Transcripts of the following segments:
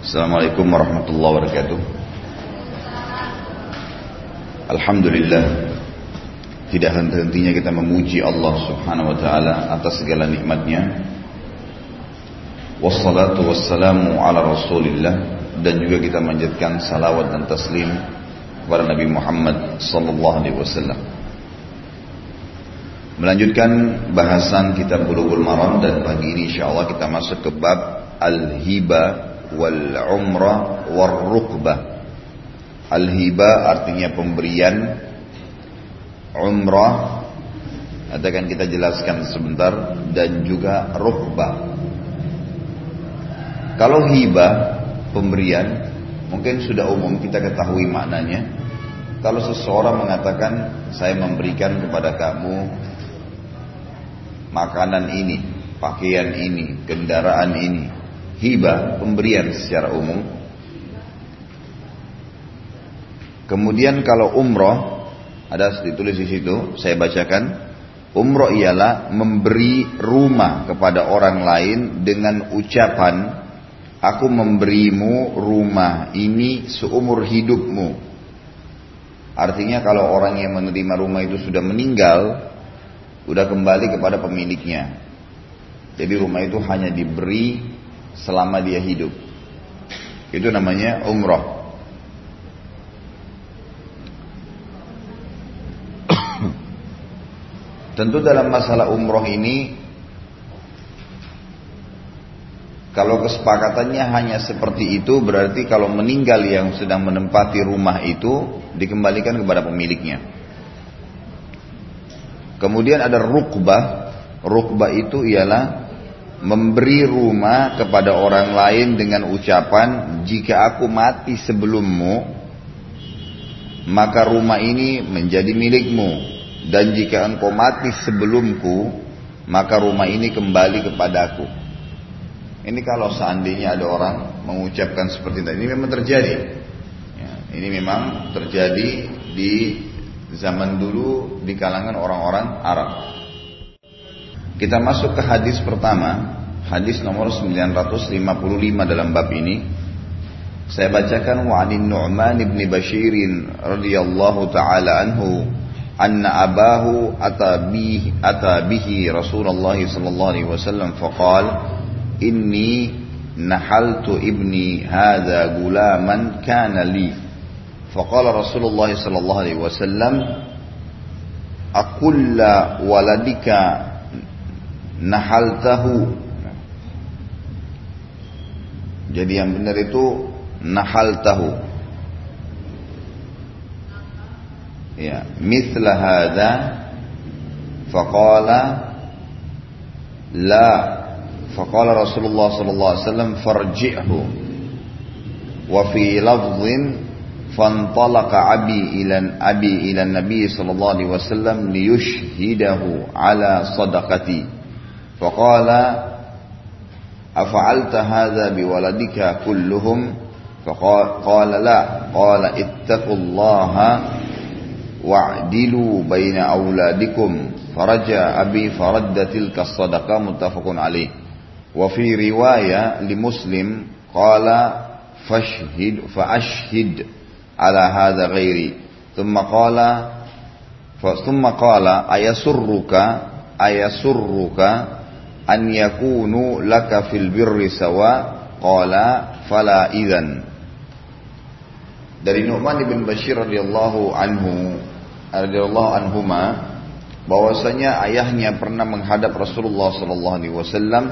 Assalamualaikum warahmatullahi wabarakatuh. Alhamdulillah Tidak henti-hentinya kita memuji Allah subhanahu wa ta'ala Atas segala nikmatnya. Wassalatu wassalamu ala rasulillah Dan juga kita menjadikan salawat dan taslim Kepada Nabi Muhammad sallallahu alaihi wasallam. Melanjutkan bahasan kitab Bulughul Maram Dan pagi ini insyaAllah kita masuk ke bab Al-Hibah wal umrah war rukbah. Al hiba artinya pemberian umrah akan kita jelaskan sebentar dan juga rukbah. Kalau hibah pemberian mungkin sudah umum kita ketahui maknanya. Kalau seseorang mengatakan saya memberikan kepada kamu makanan ini, pakaian ini, kendaraan ini, hibah, pemberian secara umum. Kemudian kalau umroh, ada ditulis di situ, saya bacakan. Umroh ialah memberi rumah kepada orang lain dengan ucapan, aku memberimu rumah ini seumur hidupmu. Artinya kalau orang yang menerima rumah itu sudah meninggal, sudah kembali kepada pemiliknya. Jadi rumah itu hanya diberi selama dia hidup. Itu namanya umroh. Tentu dalam masalah umroh ini kalau kesepakatannya hanya seperti itu berarti kalau meninggal yang sedang menempati rumah itu dikembalikan kepada pemiliknya. Kemudian ada rukbah. Rukbah itu ialah memberi rumah kepada orang lain dengan ucapan jika aku mati sebelummu maka rumah ini menjadi milikmu. Dan jika engkau mati sebelumku maka rumah ini kembali kepadaku. Ini kalau seandainya ada orang mengucapkan seperti itu. Ini memang terjadi. Ya, ini memang terjadi di zaman dulu di kalangan orang-orang Arab kita masuk ke hadis pertama, hadis nomor 955 dalam bab ini. Saya bacakan wa anin Nu'man ibn Bashir radhiyallahu taala anhu anna abahu ata atabihi Rasulullah sallallahu alaihi wasallam faqal inni nahaltu ibni hadha gulaman kana li faqala Rasulullah sallallahu alaihi wasallam akulla waladika nahaltahu jadi yang benar itu nahaltahu ya mithla hadha faqala la faqala Rasulullah sallallahu alaihi wasallam farji'hu wa fi lafdhin فانطلق أبي إلى أبي إلى النبي صلى الله عليه وسلم ليشهده على صدقتي فقال أفعلت هذا بولدك كلهم؟ فقال قال لا. قال اتقوا الله واعدلوا بين أولادكم. فرجع أبي فرد تلك الصدقة متفق عليه. وفي رواية لمسلم قال فاشهد فأشهد على هذا غيري. ثم قال ثم قال أيسرك أيسرك an yakunu laka fil birri sawa qala fala idzan dari Nu'man bin Bashir radhiyallahu anhu radhiyallahu anhuma bahwasanya ayahnya pernah menghadap Rasulullah sallallahu alaihi wasallam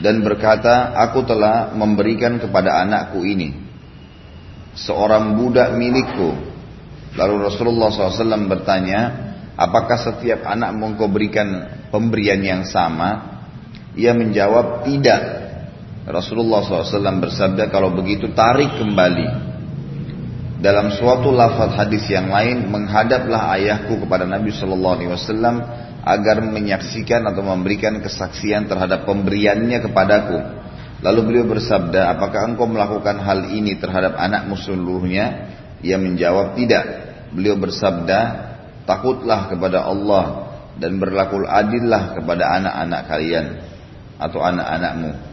dan berkata, "Aku telah memberikan kepada anakku ini seorang budak milikku." Lalu Rasulullah SAW bertanya, "Apakah setiap anak engkau berikan pemberian yang sama? Ia menjawab tidak. Rasulullah SAW bersabda kalau begitu tarik kembali. Dalam suatu lafaz hadis yang lain menghadaplah ayahku kepada Nabi Shallallahu Alaihi Wasallam agar menyaksikan atau memberikan kesaksian terhadap pemberiannya kepadaku. Lalu beliau bersabda, apakah engkau melakukan hal ini terhadap anakmu seluruhnya? Ia menjawab tidak. Beliau bersabda, takutlah kepada Allah dan berlaku adillah kepada anak-anak kalian atau anak-anakmu.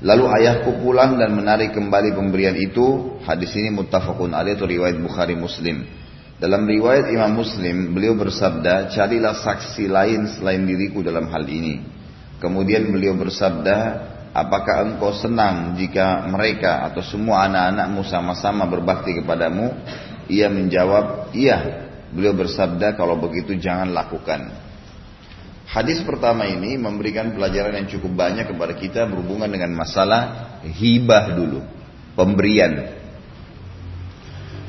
Lalu ayahku pulang dan menarik kembali pemberian itu. Hadis ini muttafaqun alaih atau riwayat Bukhari Muslim. Dalam riwayat Imam Muslim, beliau bersabda, carilah saksi lain selain diriku dalam hal ini. Kemudian beliau bersabda, apakah engkau senang jika mereka atau semua anak-anakmu sama-sama berbakti kepadamu? Ia menjawab, iya. Beliau bersabda, kalau begitu jangan lakukan. Hadis pertama ini memberikan pelajaran yang cukup banyak kepada kita berhubungan dengan masalah hibah dulu, pemberian.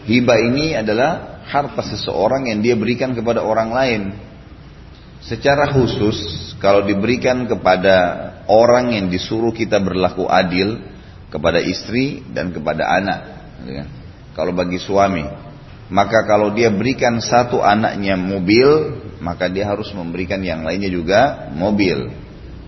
Hibah ini adalah harta seseorang yang dia berikan kepada orang lain. Secara khusus, kalau diberikan kepada orang yang disuruh kita berlaku adil kepada istri dan kepada anak, ya. kalau bagi suami, maka kalau dia berikan satu anaknya mobil, maka dia harus memberikan yang lainnya juga mobil.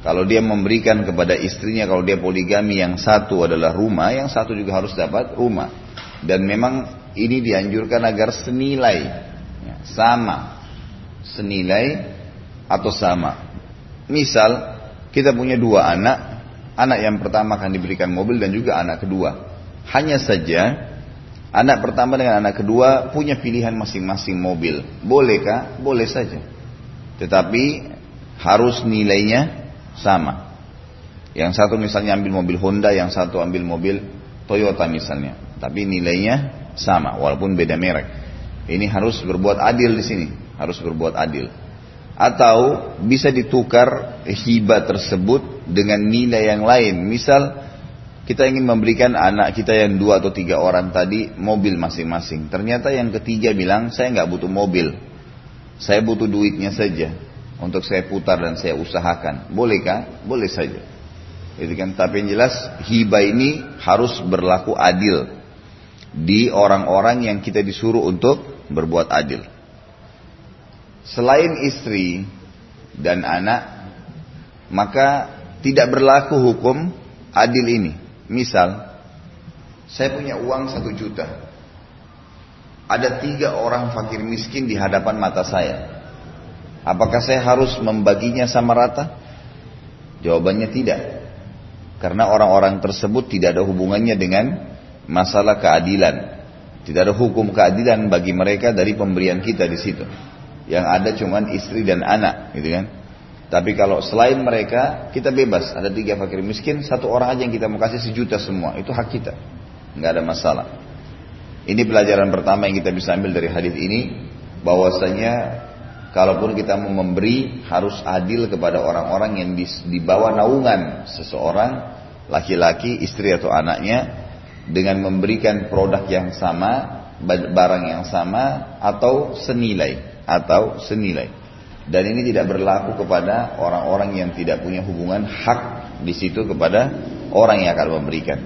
Kalau dia memberikan kepada istrinya, kalau dia poligami yang satu adalah rumah, yang satu juga harus dapat rumah. Dan memang ini dianjurkan agar senilai, ya, sama, senilai atau sama. Misal kita punya dua anak, anak yang pertama akan diberikan mobil dan juga anak kedua. Hanya saja anak pertama dengan anak kedua punya pilihan masing-masing mobil. Bolehkah? Boleh saja. Tetapi harus nilainya sama. Yang satu misalnya ambil mobil Honda, yang satu ambil mobil Toyota misalnya. Tapi nilainya sama walaupun beda merek. Ini harus berbuat adil di sini, harus berbuat adil. Atau bisa ditukar hibah tersebut dengan nilai yang lain. Misal kita ingin memberikan anak kita yang dua atau tiga orang tadi mobil masing-masing. Ternyata yang ketiga bilang saya nggak butuh mobil, saya butuh duitnya saja untuk saya putar dan saya usahakan. Bolehkah? Boleh saja. Itu kan. Tapi yang jelas hibah ini harus berlaku adil di orang-orang yang kita disuruh untuk berbuat adil. Selain istri dan anak, maka tidak berlaku hukum adil ini. Misal, saya punya uang satu juta. Ada tiga orang fakir miskin di hadapan mata saya. Apakah saya harus membaginya sama rata? Jawabannya tidak. Karena orang-orang tersebut tidak ada hubungannya dengan masalah keadilan. Tidak ada hukum keadilan bagi mereka dari pemberian kita di situ. Yang ada cuman istri dan anak, gitu kan? Tapi kalau selain mereka, kita bebas. Ada tiga fakir miskin, satu orang aja yang kita mau kasih sejuta semua. Itu hak kita. Nggak ada masalah. Ini pelajaran pertama yang kita bisa ambil dari hadis ini. Bahwasanya kalaupun kita mau memberi harus adil kepada orang-orang yang di, bawah naungan seseorang, laki-laki, istri atau anaknya, dengan memberikan produk yang sama, barang yang sama atau senilai atau senilai. Dan ini tidak berlaku kepada orang-orang yang tidak punya hubungan hak di situ kepada orang yang akan memberikan.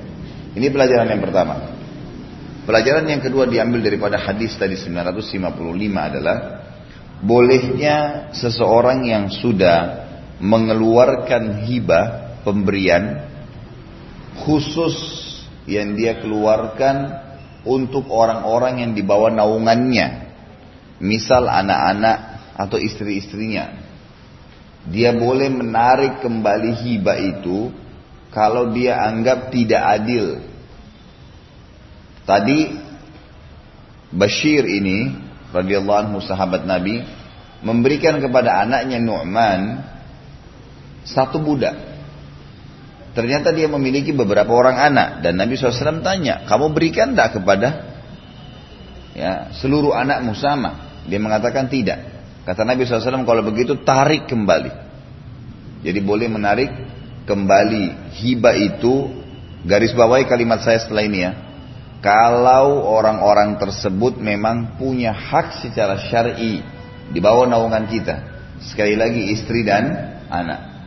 Ini pelajaran yang pertama. Pelajaran yang kedua diambil daripada hadis tadi 955 adalah bolehnya seseorang yang sudah mengeluarkan hibah pemberian khusus yang dia keluarkan untuk orang-orang yang dibawa naungannya. Misal anak-anak atau istri-istrinya. Dia boleh menarik kembali hibah itu kalau dia anggap tidak adil. Tadi Bashir ini radhiyallahu anhu sahabat Nabi memberikan kepada anaknya Nu'man satu budak Ternyata dia memiliki beberapa orang anak dan Nabi SAW tanya, kamu berikan tidak kepada ya seluruh anakmu sama? Dia mengatakan tidak. Kata Nabi SAW kalau begitu tarik kembali. Jadi boleh menarik kembali hibah itu garis bawahi kalimat saya setelah ini ya. Kalau orang-orang tersebut memang punya hak secara syar'i di bawah naungan kita. Sekali lagi istri dan anak.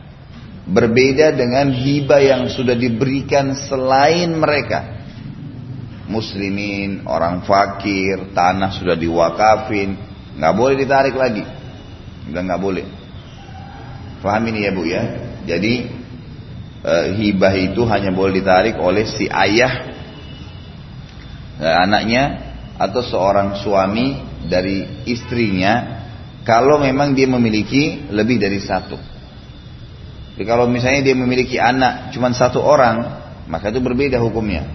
Berbeda dengan hibah yang sudah diberikan selain mereka. Muslimin, orang fakir, tanah sudah diwakafin, nggak boleh ditarik lagi. Udah nggak boleh. Faham ini ya bu ya. Jadi e, hibah itu hanya boleh ditarik oleh si ayah e, anaknya atau seorang suami dari istrinya kalau memang dia memiliki lebih dari satu. Jadi kalau misalnya dia memiliki anak cuma satu orang, maka itu berbeda hukumnya.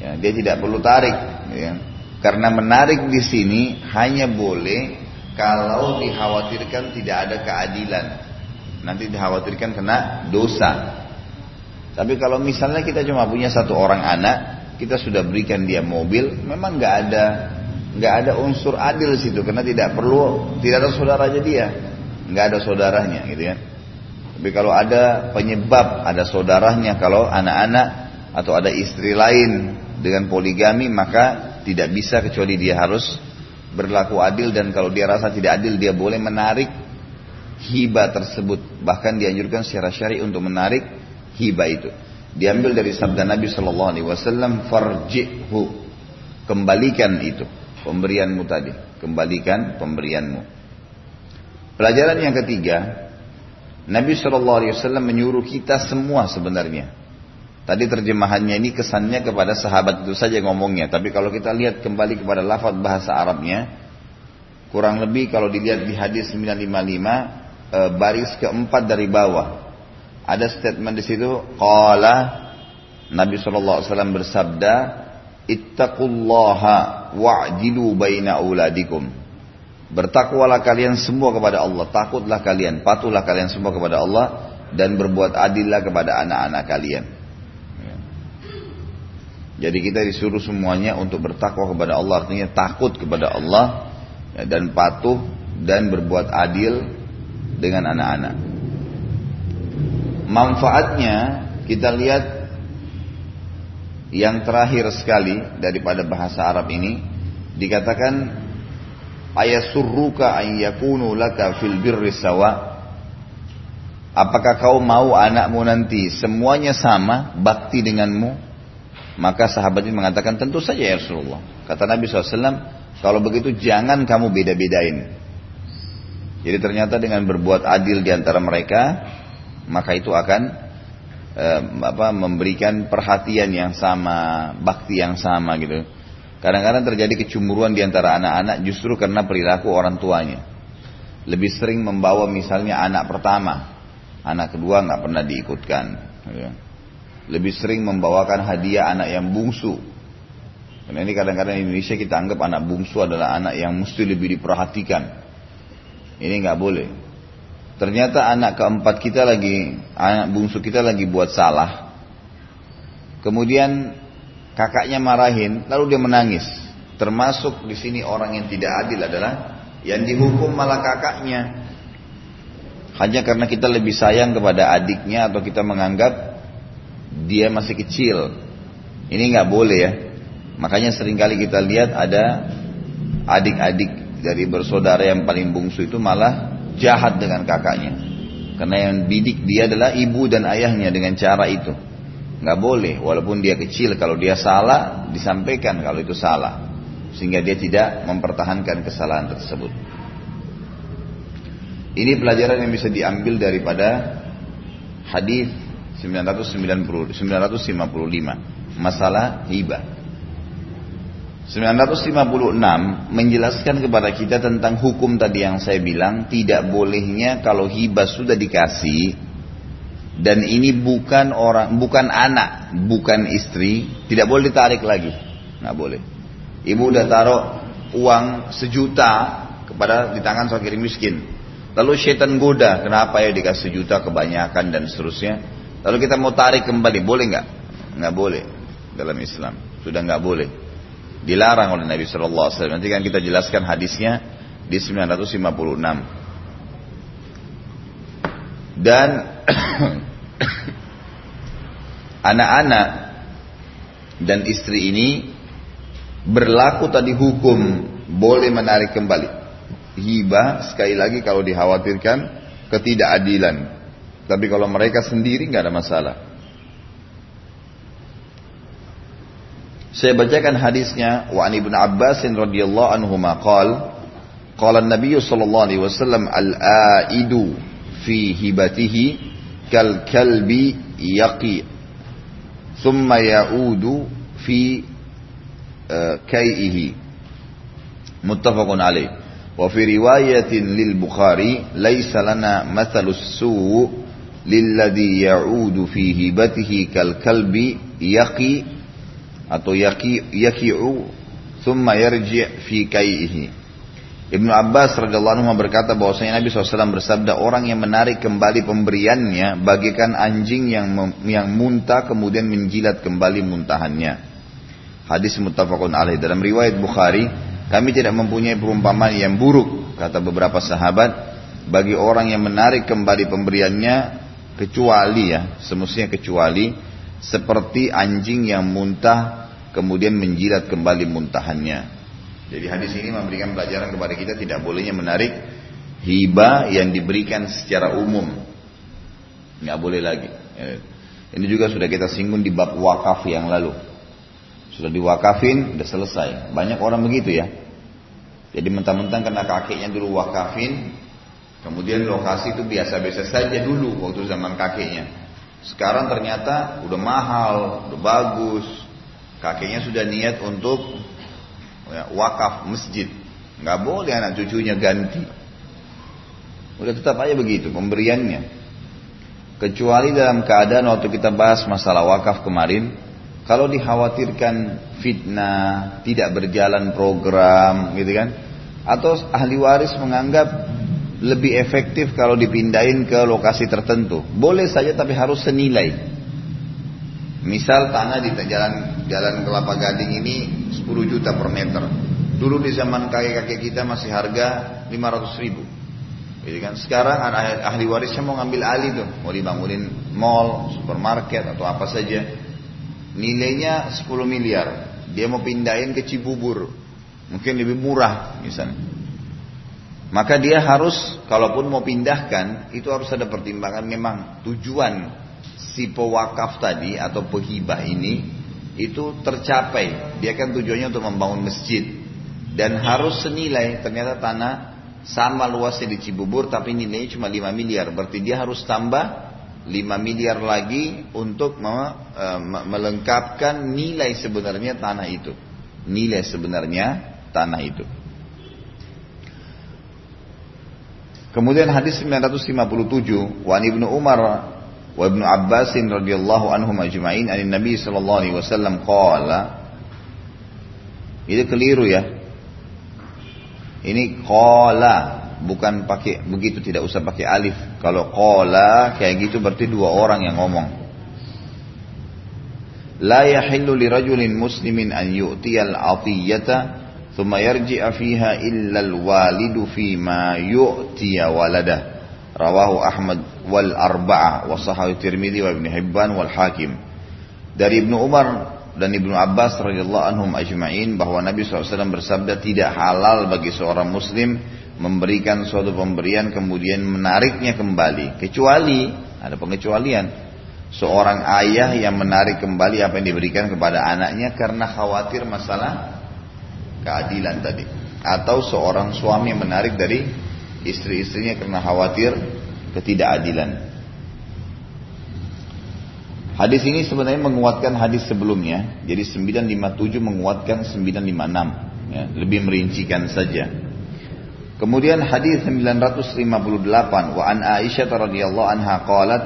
Ya, dia tidak perlu tarik. Ya. Karena menarik di sini hanya boleh kalau dikhawatirkan tidak ada keadilan. Nanti dikhawatirkan kena dosa. Tapi kalau misalnya kita cuma punya satu orang anak, kita sudah berikan dia mobil, memang nggak ada nggak ada unsur adil situ karena tidak perlu tidak ada saudaranya dia, nggak ada saudaranya gitu ya. Tapi kalau ada penyebab, ada saudaranya kalau anak-anak atau ada istri lain dengan poligami maka tidak bisa kecuali dia harus berlaku adil dan kalau dia rasa tidak adil dia boleh menarik hibah tersebut. Bahkan dianjurkan secara syari untuk menarik hibah itu. Diambil dari sabda Nabi Shallallahu Alaihi Wasallam farjihu. Kembalikan itu pemberianmu tadi. Kembalikan pemberianmu. Pelajaran yang ketiga Nabi Shallallahu Alaihi Wasallam menyuruh kita semua sebenarnya tadi terjemahannya ini kesannya kepada sahabat itu saja ngomongnya. Tapi kalau kita lihat kembali kepada lafaz bahasa Arabnya kurang lebih kalau dilihat di hadis 955 eh, baris keempat dari bawah ada statement di situ qala Nabi SAW bersabda ittaqullaha wa'dilu baina auladikum. Bertakwalah kalian semua kepada Allah takutlah kalian patuhlah kalian semua kepada Allah dan berbuat adillah kepada anak-anak kalian jadi kita disuruh semuanya untuk bertakwa kepada Allah. Artinya takut kepada Allah ya, dan patuh dan berbuat adil dengan anak-anak. Manfaatnya kita lihat yang terakhir sekali daripada bahasa Arab ini. Dikatakan ayasurruka an yakunu laka fil birri sawa. Apakah kau mau anakmu nanti semuanya sama bakti denganmu maka sahabat ini mengatakan tentu saja ya Rasulullah kata Nabi SAW kalau begitu jangan kamu beda-bedain jadi ternyata dengan berbuat adil di antara mereka maka itu akan eh, apa memberikan perhatian yang sama, bakti yang sama gitu. Kadang-kadang terjadi kecemburuan di antara anak-anak justru karena perilaku orang tuanya. Lebih sering membawa misalnya anak pertama, anak kedua nggak pernah diikutkan. Gitu. Lebih sering membawakan hadiah anak yang bungsu. Karena ini kadang-kadang di Indonesia kita anggap anak bungsu adalah anak yang mesti lebih diperhatikan. Ini nggak boleh. Ternyata anak keempat kita lagi, anak bungsu kita lagi buat salah. Kemudian kakaknya marahin, lalu dia menangis. Termasuk di sini orang yang tidak adil adalah yang dihukum malah kakaknya. Hanya karena kita lebih sayang kepada adiknya atau kita menganggap dia masih kecil. Ini nggak boleh ya. Makanya sering kali kita lihat ada adik-adik dari bersaudara yang paling bungsu itu malah jahat dengan kakaknya. Karena yang bidik dia adalah ibu dan ayahnya dengan cara itu. Nggak boleh, walaupun dia kecil, kalau dia salah, disampaikan kalau itu salah. Sehingga dia tidak mempertahankan kesalahan tersebut. Ini pelajaran yang bisa diambil daripada hadis 990 955 masalah hibah. 956 menjelaskan kepada kita tentang hukum tadi yang saya bilang tidak bolehnya kalau hibah sudah dikasih dan ini bukan orang bukan anak bukan istri tidak boleh ditarik lagi. Nggak boleh. Ibu udah taruh uang sejuta kepada di tangan fakir miskin. Lalu setan goda kenapa ya dikasih sejuta kebanyakan dan seterusnya lalu kita mau tarik kembali boleh nggak? Nggak boleh dalam Islam. Sudah nggak boleh. Dilarang oleh Nabi Shallallahu Alaihi Wasallam. Nanti kan kita jelaskan hadisnya di 956. Dan anak-anak dan istri ini berlaku tadi hukum boleh menarik kembali. Hibah sekali lagi kalau dikhawatirkan ketidakadilan tapi kalau mereka sendiri nggak ada masalah. Saya bacakan hadisnya wa an Ibnu Abbas radhiyallahu anhu qala qala an-nabiy sallallahu alaihi wasallam al-aidu fi hibatihi kal kalbi yaqi thumma yaudu fi uh, kaihi muttafaqun alaih. Wa fi riwayatin lil bukhari laysa lana mathalus su lilladhi ya'udu fi hibatihi kal kalbi yaqi atau yaqi yaqi'u thumma yarji' fi kai'ihi Ibnu Abbas radhiyallahu anhu berkata bahwasanya Nabi SAW bersabda orang yang menarik kembali pemberiannya bagikan anjing yang yang muntah kemudian menjilat kembali muntahannya. Hadis muttafaqun alaih dalam riwayat Bukhari kami tidak mempunyai perumpamaan yang buruk kata beberapa sahabat bagi orang yang menarik kembali pemberiannya kecuali ya semestinya kecuali seperti anjing yang muntah kemudian menjilat kembali muntahannya. Jadi hadis ini memberikan pelajaran kepada kita tidak bolehnya menarik hibah yang diberikan secara umum. Nggak boleh lagi. Ini juga sudah kita singgung di bab wakaf yang lalu. Sudah diwakafin, sudah selesai. Banyak orang begitu ya. Jadi mentang-mentang karena kakeknya dulu wakafin, kemudian lokasi itu biasa-biasa saja dulu waktu zaman kakeknya. Sekarang ternyata udah mahal, udah bagus. Kakeknya sudah niat untuk ya, wakaf masjid. Nggak boleh anak cucunya ganti. Udah tetap aja begitu pemberiannya. Kecuali dalam keadaan waktu kita bahas masalah wakaf kemarin, kalau dikhawatirkan fitnah, tidak berjalan program, gitu kan? Atau ahli waris menganggap lebih efektif kalau dipindahin ke lokasi tertentu. Boleh saja tapi harus senilai. Misal tanah di jalan jalan Kelapa Gading ini 10 juta per meter. Dulu di zaman kakek-kakek kita masih harga 500 ribu. Jadi kan sekarang ahli, warisnya mau ngambil alih tuh, mau dibangunin mall, supermarket atau apa saja. Nilainya 10 miliar. Dia mau pindahin ke Cibubur. Mungkin lebih murah misalnya. Maka dia harus, kalaupun mau pindahkan, itu harus ada pertimbangan memang tujuan si pewakaf tadi atau pehibah ini itu tercapai. Dia kan tujuannya untuk membangun masjid dan harus senilai. Ternyata tanah sama luasnya di Cibubur tapi nilainya cuma 5 miliar. Berarti dia harus tambah 5 miliar lagi untuk e, melengkapkan nilai sebenarnya tanah itu. Nilai sebenarnya tanah itu. Kemudian hadis 957 Wan Ibnu Umar wa Ibnu Abbas radhiyallahu anhum ajma'in an Nabi sallallahu alaihi wasallam qala Ini keliru ya. Ini qala bukan pakai begitu tidak usah pakai alif. Kalau qala kayak gitu berarti dua orang yang ngomong. La yahillu lirajulin muslimin an yu'tiyal atiyata al-walidu fima yu'tiya waladah. Rawahu Ahmad wal arba'ah wa sahahu Tirmidzi wa Ibnu Hibban wal Hakim. Dari Ibnu Umar dan Ibnu Abbas radhiyallahu anhum ajma'in bahwa Nabi SAW bersabda tidak halal bagi seorang muslim memberikan suatu pemberian kemudian menariknya kembali kecuali ada pengecualian seorang ayah yang menarik kembali apa yang diberikan kepada anaknya karena khawatir masalah keadilan tadi atau seorang suami menarik dari istri-istrinya karena khawatir ketidakadilan. Hadis ini sebenarnya menguatkan hadis sebelumnya. Jadi 957 menguatkan 956. Ya, lebih merincikan saja. Kemudian hadis 958 wa an Aisyah radhiyallahu anha qalat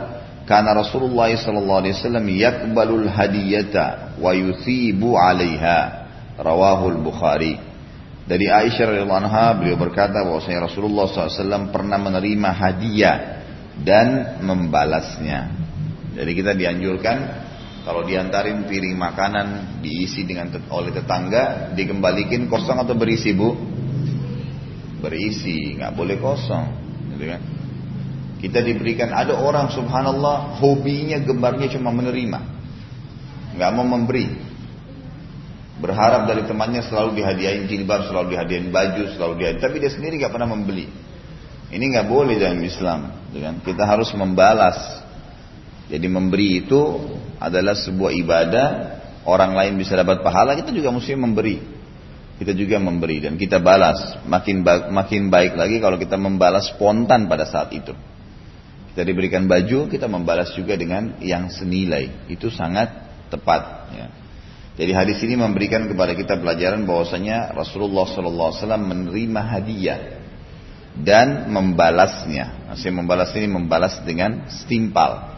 kana Rasulullah sallallahu alaihi wasallam yaqbalul hadiyata wa yuthibu 'alaiha rawahul Bukhari. Dari Aisyah radhiyallahu anha beliau berkata bahwasanya Rasulullah SAW pernah menerima hadiah dan membalasnya. Jadi kita dianjurkan kalau diantarin piring makanan diisi dengan oleh tetangga dikembalikan kosong atau berisi bu? Berisi, nggak boleh kosong. Gitu kan? Kita diberikan ada orang subhanallah hobinya gembarnya cuma menerima, nggak mau memberi berharap dari temannya selalu dihadiahin jilbab, selalu dihadiahin baju, selalu dihadiahin, tapi dia sendiri nggak pernah membeli. Ini nggak boleh dalam Islam, gitu kan? Kita harus membalas. Jadi memberi itu adalah sebuah ibadah, orang lain bisa dapat pahala, kita juga mesti memberi. Kita juga memberi dan kita balas. Makin ba makin baik lagi kalau kita membalas spontan pada saat itu. Kita diberikan baju, kita membalas juga dengan yang senilai. Itu sangat tepat. Ya. Jadi hadis ini memberikan kepada kita pelajaran bahwasanya Rasulullah SAW menerima hadiah. dan membalasnya. Maksudnya membalas ini membalas dengan setimpal.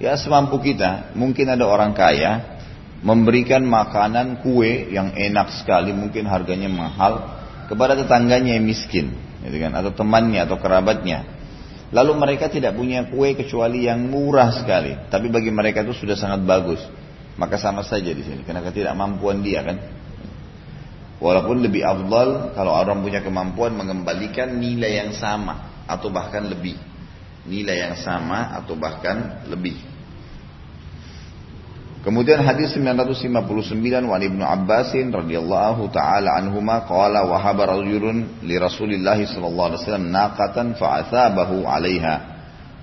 Ya semampu kita, mungkin ada orang kaya memberikan makanan kue yang enak sekali, mungkin harganya mahal kepada tetangganya yang miskin, gitu kan, atau temannya atau kerabatnya. Lalu mereka tidak punya kue kecuali yang murah sekali, tapi bagi mereka itu sudah sangat bagus. Maka sama saja di sini, karena mampuan dia kan. Walaupun lebih afdal kalau orang punya kemampuan mengembalikan nilai yang sama atau bahkan lebih. Nilai yang sama atau bahkan lebih. Kemudian hadis 959 wa Ibnu Abbas radhiyallahu taala anhuma qala wa habara rajulun li Rasulillah sallallahu alaihi wasallam naqatan fa'athabahu 'alaiha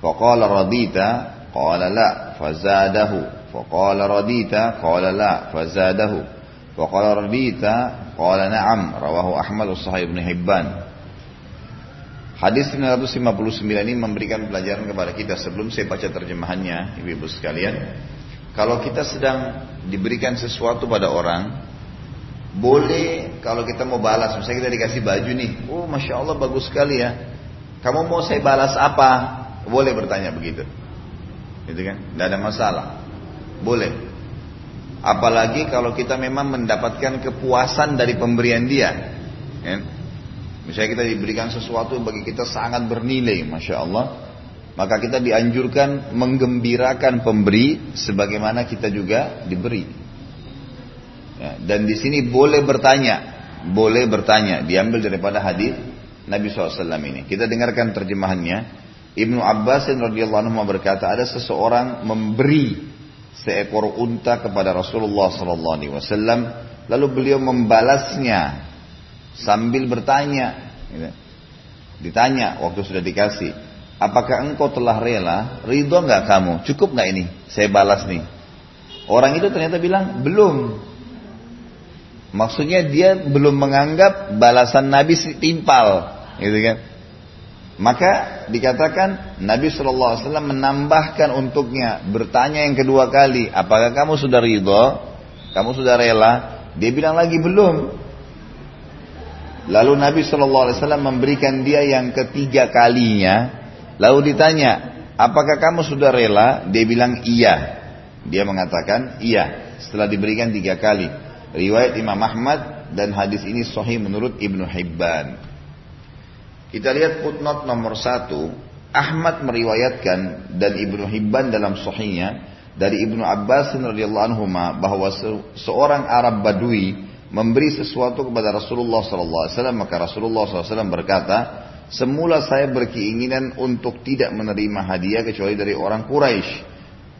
faqala radita qala la fazadahu faqala radita qala la fazadahu faqala radita qala na'am rawahu Ahmad sahih Ibnu Hibban Hadis 959 ini memberikan pelajaran kepada kita sebelum saya baca terjemahannya ibu-ibu sekalian kalau kita sedang diberikan sesuatu pada orang, boleh kalau kita mau balas, misalnya kita dikasih baju nih, oh masya Allah bagus sekali ya. Kamu mau saya balas apa? Boleh bertanya begitu, gitu kan? Tidak ada masalah, boleh. Apalagi kalau kita memang mendapatkan kepuasan dari pemberian dia, kan? Misalnya kita diberikan sesuatu bagi kita sangat bernilai, masya Allah maka kita dianjurkan menggembirakan pemberi sebagaimana kita juga diberi. Ya, dan di sini boleh bertanya, boleh bertanya, diambil daripada hadis Nabi SAW ini. Kita dengarkan terjemahannya. Ibnu Abbas radhiyallahu anhu berkata, ada seseorang memberi seekor unta kepada Rasulullah SAW, lalu beliau membalasnya sambil bertanya. Gitu. Ditanya waktu sudah dikasih, Apakah engkau telah rela? Ridho nggak kamu? Cukup nggak ini? Saya balas nih. Orang itu ternyata bilang belum. Maksudnya dia belum menganggap balasan Nabi timpal, gitu kan? Maka dikatakan Nabi Wasallam menambahkan untuknya bertanya yang kedua kali, apakah kamu sudah ridho? Kamu sudah rela? Dia bilang lagi belum. Lalu Nabi Wasallam memberikan dia yang ketiga kalinya, Lalu ditanya, apakah kamu sudah rela? Dia bilang iya. Dia mengatakan iya. Setelah diberikan tiga kali. Riwayat Imam Ahmad dan hadis ini sahih menurut Ibnu Hibban. Kita lihat footnote nomor satu. Ahmad meriwayatkan dan Ibnu Hibban dalam sahihnya dari Ibnu Abbas radhiyallahu anhu bahwa seorang Arab Badui memberi sesuatu kepada Rasulullah SAW maka Rasulullah SAW berkata Semula saya berkeinginan untuk tidak menerima hadiah kecuali dari orang Quraisy,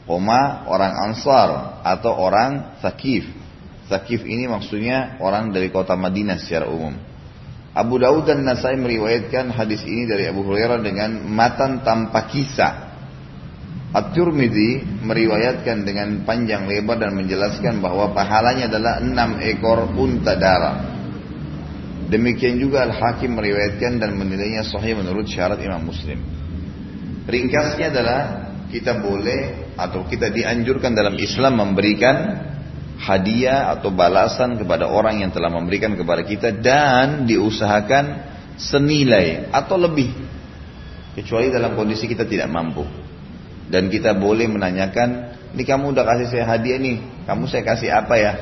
koma orang Ansar atau orang Sakif. Sakif ini maksudnya orang dari kota Madinah secara umum. Abu Daud dan Nasai meriwayatkan hadis ini dari Abu Hurairah dengan matan tanpa kisah. At-Tirmidzi meriwayatkan dengan panjang lebar dan menjelaskan bahwa pahalanya adalah enam ekor unta darah. Demikian juga Al-Hakim meriwayatkan dan menilainya sahih menurut syarat Imam Muslim. Ringkasnya adalah kita boleh atau kita dianjurkan dalam Islam memberikan hadiah atau balasan kepada orang yang telah memberikan kepada kita dan diusahakan senilai atau lebih kecuali dalam kondisi kita tidak mampu dan kita boleh menanyakan ini kamu udah kasih saya hadiah nih kamu saya kasih apa ya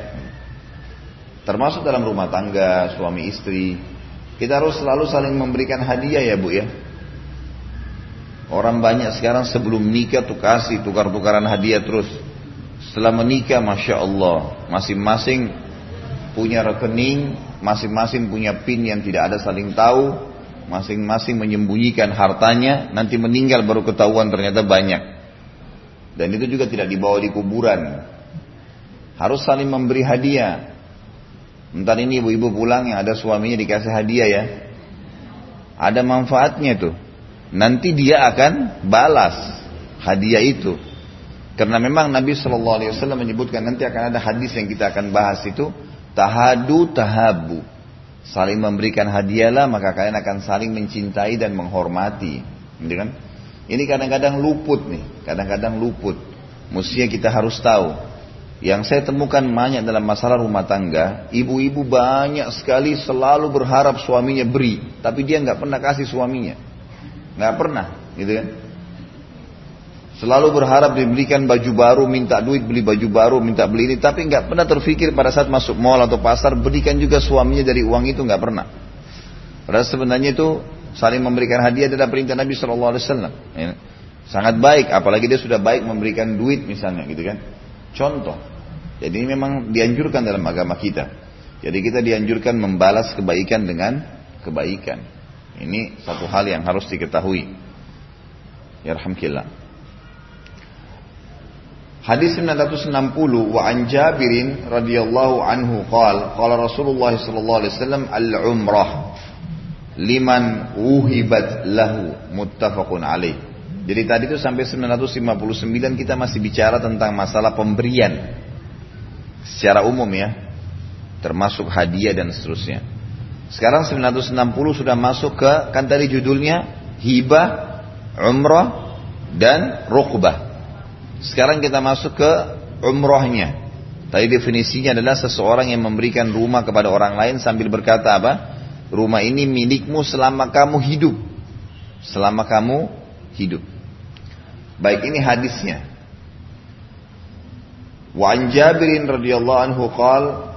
Termasuk dalam rumah tangga, suami istri. Kita harus selalu saling memberikan hadiah ya bu ya. Orang banyak sekarang sebelum nikah tuh kasih tukar-tukaran hadiah terus. Setelah menikah, masya Allah, masing-masing punya rekening, masing-masing punya pin yang tidak ada saling tahu, masing-masing menyembunyikan hartanya, nanti meninggal baru ketahuan ternyata banyak. Dan itu juga tidak dibawa di kuburan. Harus saling memberi hadiah. Ntar ini ibu-ibu pulang yang ada suaminya dikasih hadiah ya. Ada manfaatnya tuh. Nanti dia akan balas hadiah itu. Karena memang Nabi Shallallahu Alaihi Wasallam menyebutkan nanti akan ada hadis yang kita akan bahas itu tahadu tahabu. Saling memberikan hadiahlah maka kalian akan saling mencintai dan menghormati. Gitu kan? Ini kadang-kadang luput nih, kadang-kadang luput. Mestinya kita harus tahu Yang saya temukan banyak dalam masalah rumah tangga, ibu-ibu banyak sekali selalu berharap suaminya beri, tapi dia nggak pernah kasih suaminya, nggak pernah, gitu kan? Selalu berharap diberikan baju baru, minta duit beli baju baru, minta beli ini, tapi nggak pernah terfikir pada saat masuk mall atau pasar berikan juga suaminya dari uang itu nggak pernah. Padahal sebenarnya itu saling memberikan hadiah adalah perintah Nabi Shallallahu Alaihi Wasallam. Ya. Sangat baik, apalagi dia sudah baik memberikan duit misalnya, gitu kan? Contoh. Jadi ini memang dianjurkan dalam agama kita. Jadi kita dianjurkan membalas kebaikan dengan kebaikan. Ini satu hal yang harus diketahui. Ya Alhamdulillah. Hadis 960 wa an Jabirin radhiyallahu anhu qal qala Rasulullah sallallahu alaihi wasallam al-umrah liman uhibat lahu muttafaqun alaih. Jadi tadi itu sampai 959 kita masih bicara tentang masalah pemberian secara umum ya. Termasuk hadiah dan seterusnya. Sekarang 960 sudah masuk ke kan tadi judulnya hibah, umrah dan rukbah. Sekarang kita masuk ke umrohnya. Tadi definisinya adalah seseorang yang memberikan rumah kepada orang lain sambil berkata apa? Rumah ini milikmu selama kamu hidup. Selama kamu hidup. Baik ini hadisnya. Wa an Jabirin radhiyallahu anhu qal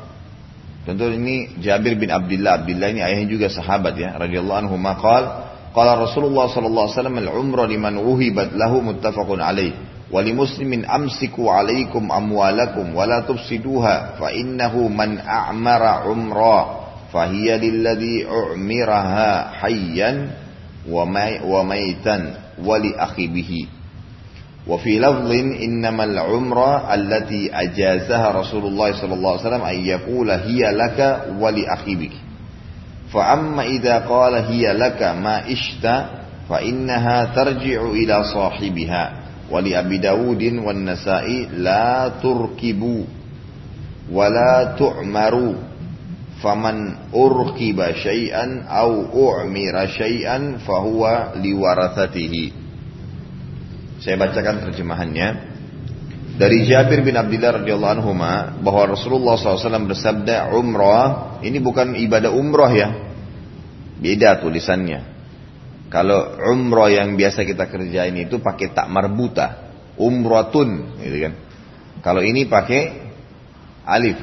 Tentu ini Jabir bin Abdullah. Abdullah ini ayahnya juga sahabat ya. Radhiyallahu anhu maqal qala Rasulullah sallallahu alaihi wasallam al-umrah liman uhibat lahu muttafaqun alaih. ولمسلم أمسكوا عليكم أموالكم ولا تفسدوها فإنه من أعمر عمرا فهي للذي أعمرها حيا وميتا ولأخي به وفي لفظ إنما العمرة التي أجازها رسول الله صلى الله عليه وسلم أن يقول هي لك ولأخي بك فأما إذا قال هي لك ما إشت فإنها ترجع إلى صاحبها. Wali Abi Dawudin wan Nasa'i la turkibu wa la tu'maru faman urkiba syai'an au u'mira syai'an fahuwa liwarathatihi. Saya bacakan terjemahannya. Dari Jabir bin Abdullah radhiyallahu anhu bahwa Rasulullah SAW bersabda umrah ini bukan ibadah umrah ya. Beda tulisannya kalau umroh yang biasa kita kerjain itu pakai tak marbuta, umratun, gitu kan. Kalau ini pakai alif,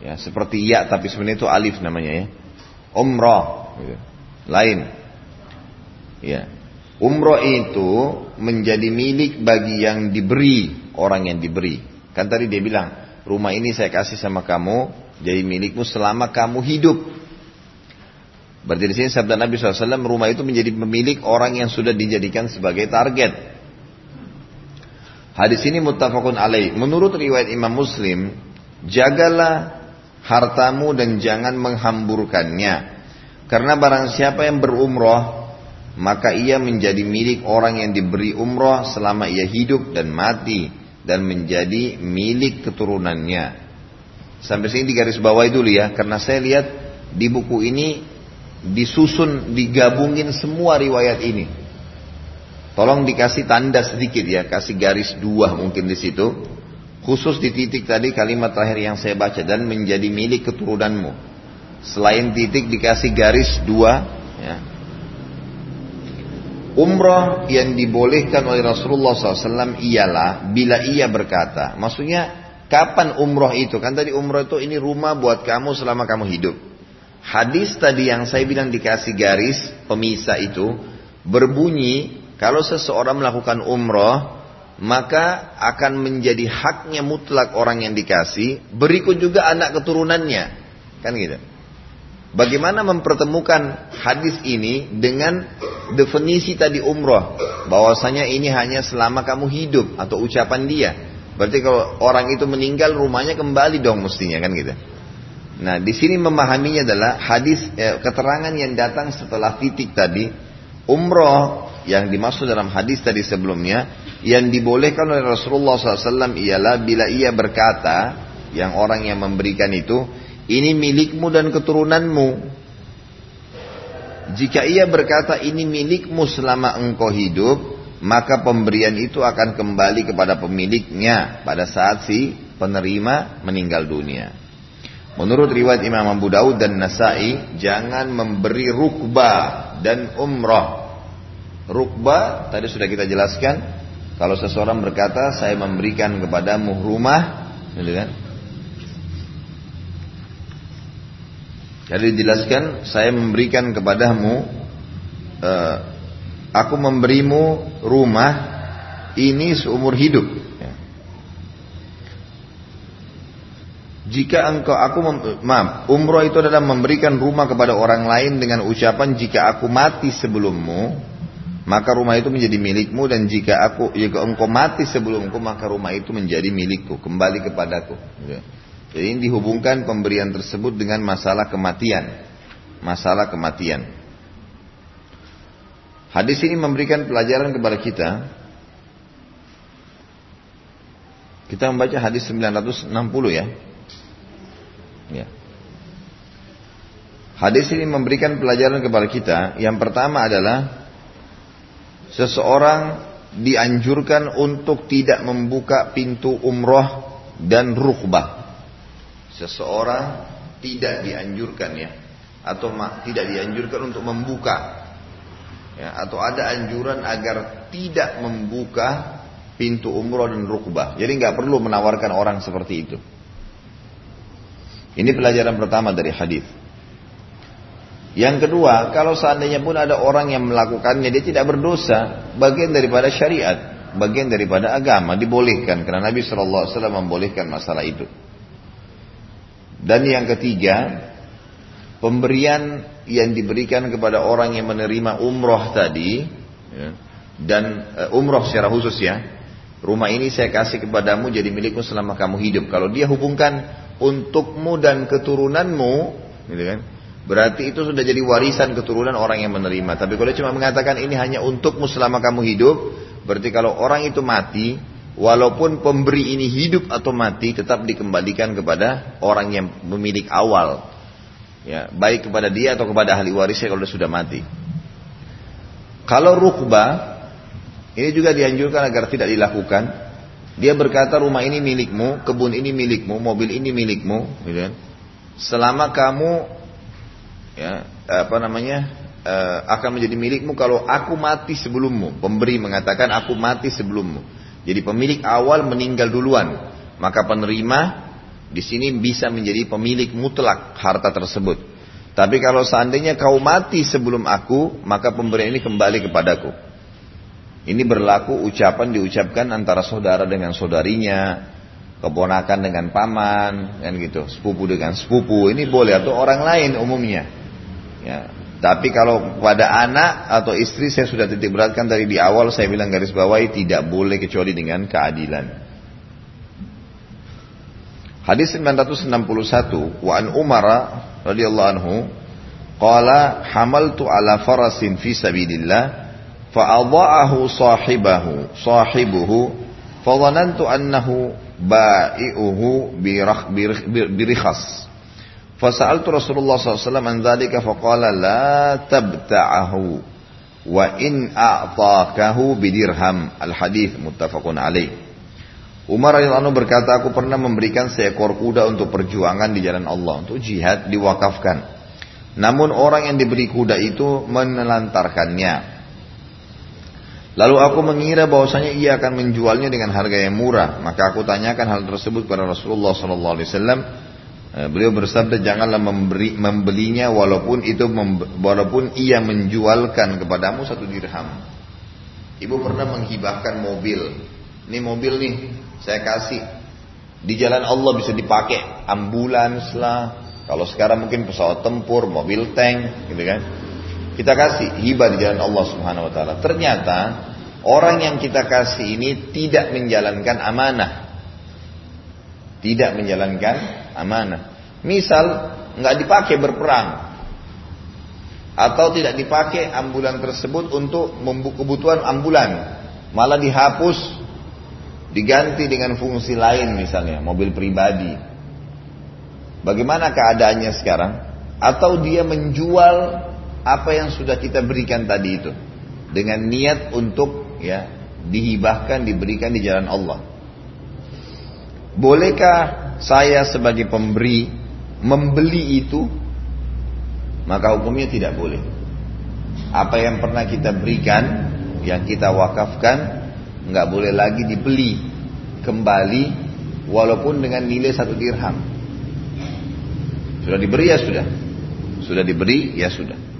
ya seperti ya tapi sebenarnya itu alif namanya ya. Umroh, gitu. lain. Ya, umroh itu menjadi milik bagi yang diberi orang yang diberi. Kan tadi dia bilang, rumah ini saya kasih sama kamu, jadi milikmu selama kamu hidup. Berarti di sini sabda Nabi SAW rumah itu menjadi pemilik orang yang sudah dijadikan sebagai target. Hadis ini muttafaqun alaih. Menurut riwayat Imam Muslim, jagalah hartamu dan jangan menghamburkannya. Karena barang siapa yang berumroh, maka ia menjadi milik orang yang diberi umroh selama ia hidup dan mati dan menjadi milik keturunannya. Sampai sini di garis bawah dulu ya, karena saya lihat di buku ini disusun, digabungin semua riwayat ini. Tolong dikasih tanda sedikit ya, kasih garis dua mungkin di situ. Khusus di titik tadi kalimat terakhir yang saya baca dan menjadi milik keturunanmu. Selain titik dikasih garis dua. Ya. Umrah yang dibolehkan oleh Rasulullah SAW ialah bila ia berkata. Maksudnya kapan umrah itu? Kan tadi umrah itu ini rumah buat kamu selama kamu hidup. Hadis tadi yang saya bilang dikasih garis pemisah itu berbunyi kalau seseorang melakukan umroh maka akan menjadi haknya mutlak orang yang dikasih berikut juga anak keturunannya kan gitu. Bagaimana mempertemukan hadis ini dengan definisi tadi umroh bahwasanya ini hanya selama kamu hidup atau ucapan dia. Berarti kalau orang itu meninggal rumahnya kembali dong mestinya kan gitu. Nah, di sini memahaminya adalah hadis eh, keterangan yang datang setelah titik tadi, umroh yang dimaksud dalam hadis tadi sebelumnya, yang dibolehkan oleh Rasulullah SAW ialah bila ia berkata, yang orang yang memberikan itu, ini milikmu dan keturunanmu. Jika ia berkata ini milikmu selama engkau hidup, maka pemberian itu akan kembali kepada pemiliknya pada saat si penerima meninggal dunia. Menurut riwayat Imam Abu Daud dan Nasai, jangan memberi rukbah dan umrah. Rukbah tadi sudah kita jelaskan, kalau seseorang berkata saya memberikan kepadamu rumah, gitu kan? Jadi dijelaskan saya memberikan kepadamu, uh, aku memberimu rumah ini seumur hidup. Jika engkau aku maaf, umroh itu adalah memberikan rumah kepada orang lain dengan ucapan jika aku mati sebelummu, maka rumah itu menjadi milikmu dan jika aku jika engkau mati sebelumku maka rumah itu menjadi milikku, kembali kepadaku. Ya. Jadi ini dihubungkan pemberian tersebut dengan masalah kematian. Masalah kematian. Hadis ini memberikan pelajaran kepada kita. Kita membaca hadis 960 ya. Ya. Hadis ini memberikan pelajaran kepada kita. Yang pertama adalah seseorang dianjurkan untuk tidak membuka pintu umroh dan rukbah. Seseorang tidak dianjurkan ya atau tidak dianjurkan untuk membuka ya, atau ada anjuran agar tidak membuka pintu umroh dan rukbah. Jadi nggak perlu menawarkan orang seperti itu. Ini pelajaran pertama dari hadis. Yang kedua, kalau seandainya pun ada orang yang melakukannya, dia tidak berdosa, bagian daripada syariat, bagian daripada agama, dibolehkan. Karena Nabi SAW membolehkan masalah itu. Dan yang ketiga, pemberian yang diberikan kepada orang yang menerima umroh tadi, ya, dan uh, umroh secara khusus ya, rumah ini saya kasih kepadamu jadi milikmu selama kamu hidup. Kalau dia hubungkan untukmu dan keturunanmu, gitu kan? Berarti itu sudah jadi warisan keturunan orang yang menerima. Tapi kalau cuma mengatakan ini hanya untukmu selama kamu hidup, berarti kalau orang itu mati, walaupun pemberi ini hidup atau mati, tetap dikembalikan kepada orang yang memilik awal. Ya, baik kepada dia atau kepada ahli warisnya kalau sudah mati. Kalau rukbah, ini juga dianjurkan agar tidak dilakukan dia berkata rumah ini milikmu, kebun ini milikmu, mobil ini milikmu, gitu kan. Selama kamu ya apa namanya uh, akan menjadi milikmu kalau aku mati sebelummu. Pemberi mengatakan aku mati sebelummu. Jadi pemilik awal meninggal duluan, maka penerima di sini bisa menjadi pemilik mutlak harta tersebut. Tapi kalau seandainya kau mati sebelum aku, maka pemberian ini kembali kepadaku. Ini berlaku ucapan diucapkan antara saudara dengan saudarinya, keponakan dengan paman, kan gitu, sepupu dengan sepupu. Ini boleh atau orang lain umumnya. Ya. Tapi kalau pada anak atau istri saya sudah titik beratkan dari di awal saya bilang garis bawahi tidak boleh kecuali dengan keadilan. Hadis 961 wa an Umar radhiyallahu anhu qala hamaltu ala farasin fi sabilillah fa'adha'ahu sahibahu sahibuhu fadhanantu annahu ba'i'uhu birikhas fasa'altu Rasulullah SAW an dhalika faqala la tabta'ahu wa in a'takahu bidirham al hadith muttafaqun alaih Umar radhiyallahu berkata aku pernah memberikan seekor kuda untuk perjuangan di jalan Allah untuk jihad diwakafkan. Namun orang yang diberi kuda itu menelantarkannya Lalu aku mengira bahwasanya ia akan menjualnya dengan harga yang murah. Maka aku tanyakan hal tersebut kepada Rasulullah Sallallahu Alaihi Wasallam. Eh, beliau bersabda janganlah memberi, membelinya walaupun itu walaupun ia menjualkan kepadamu satu dirham. Ibu pernah menghibahkan mobil. Ini mobil nih saya kasih di jalan Allah bisa dipakai ambulans lah. Kalau sekarang mungkin pesawat tempur, mobil tank, gitu kan. Kita kasih hibah di jalan Allah Subhanahu wa taala. Ternyata orang yang kita kasih ini tidak menjalankan amanah. Tidak menjalankan amanah. Misal nggak dipakai berperang atau tidak dipakai ambulan tersebut untuk kebutuhan ambulan, malah dihapus, diganti dengan fungsi lain misalnya mobil pribadi. Bagaimana keadaannya sekarang? Atau dia menjual apa yang sudah kita berikan tadi itu dengan niat untuk ya dihibahkan diberikan di jalan Allah. Bolehkah saya sebagai pemberi membeli itu? Maka hukumnya tidak boleh. Apa yang pernah kita berikan, yang kita wakafkan, nggak boleh lagi dibeli kembali walaupun dengan nilai satu dirham. Sudah diberi ya sudah. Sudah diberi ya sudah.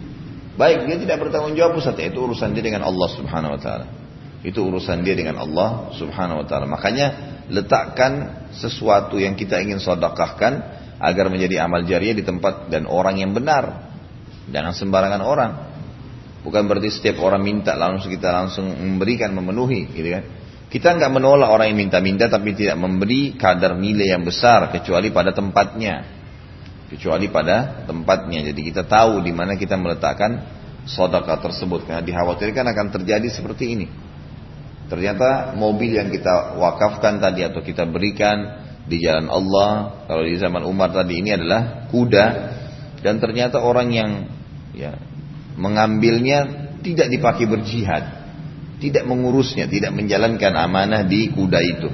Baik dia tidak bertanggung jawab Ustaz itu urusan dia dengan Allah Subhanahu wa taala. Itu urusan dia dengan Allah Subhanahu wa taala. Makanya letakkan sesuatu yang kita ingin sedekahkan agar menjadi amal jariah di tempat dan orang yang benar. Jangan sembarangan orang. Bukan berarti setiap orang minta langsung kita langsung memberikan memenuhi gitu kan. Kita nggak menolak orang yang minta-minta tapi tidak memberi kadar nilai yang besar kecuali pada tempatnya kecuali pada tempatnya. Jadi kita tahu di mana kita meletakkan sodaka tersebut karena dikhawatirkan akan terjadi seperti ini. Ternyata mobil yang kita wakafkan tadi atau kita berikan di jalan Allah kalau di zaman Umar tadi ini adalah kuda dan ternyata orang yang ya mengambilnya tidak dipakai berjihad, tidak mengurusnya, tidak menjalankan amanah di kuda itu.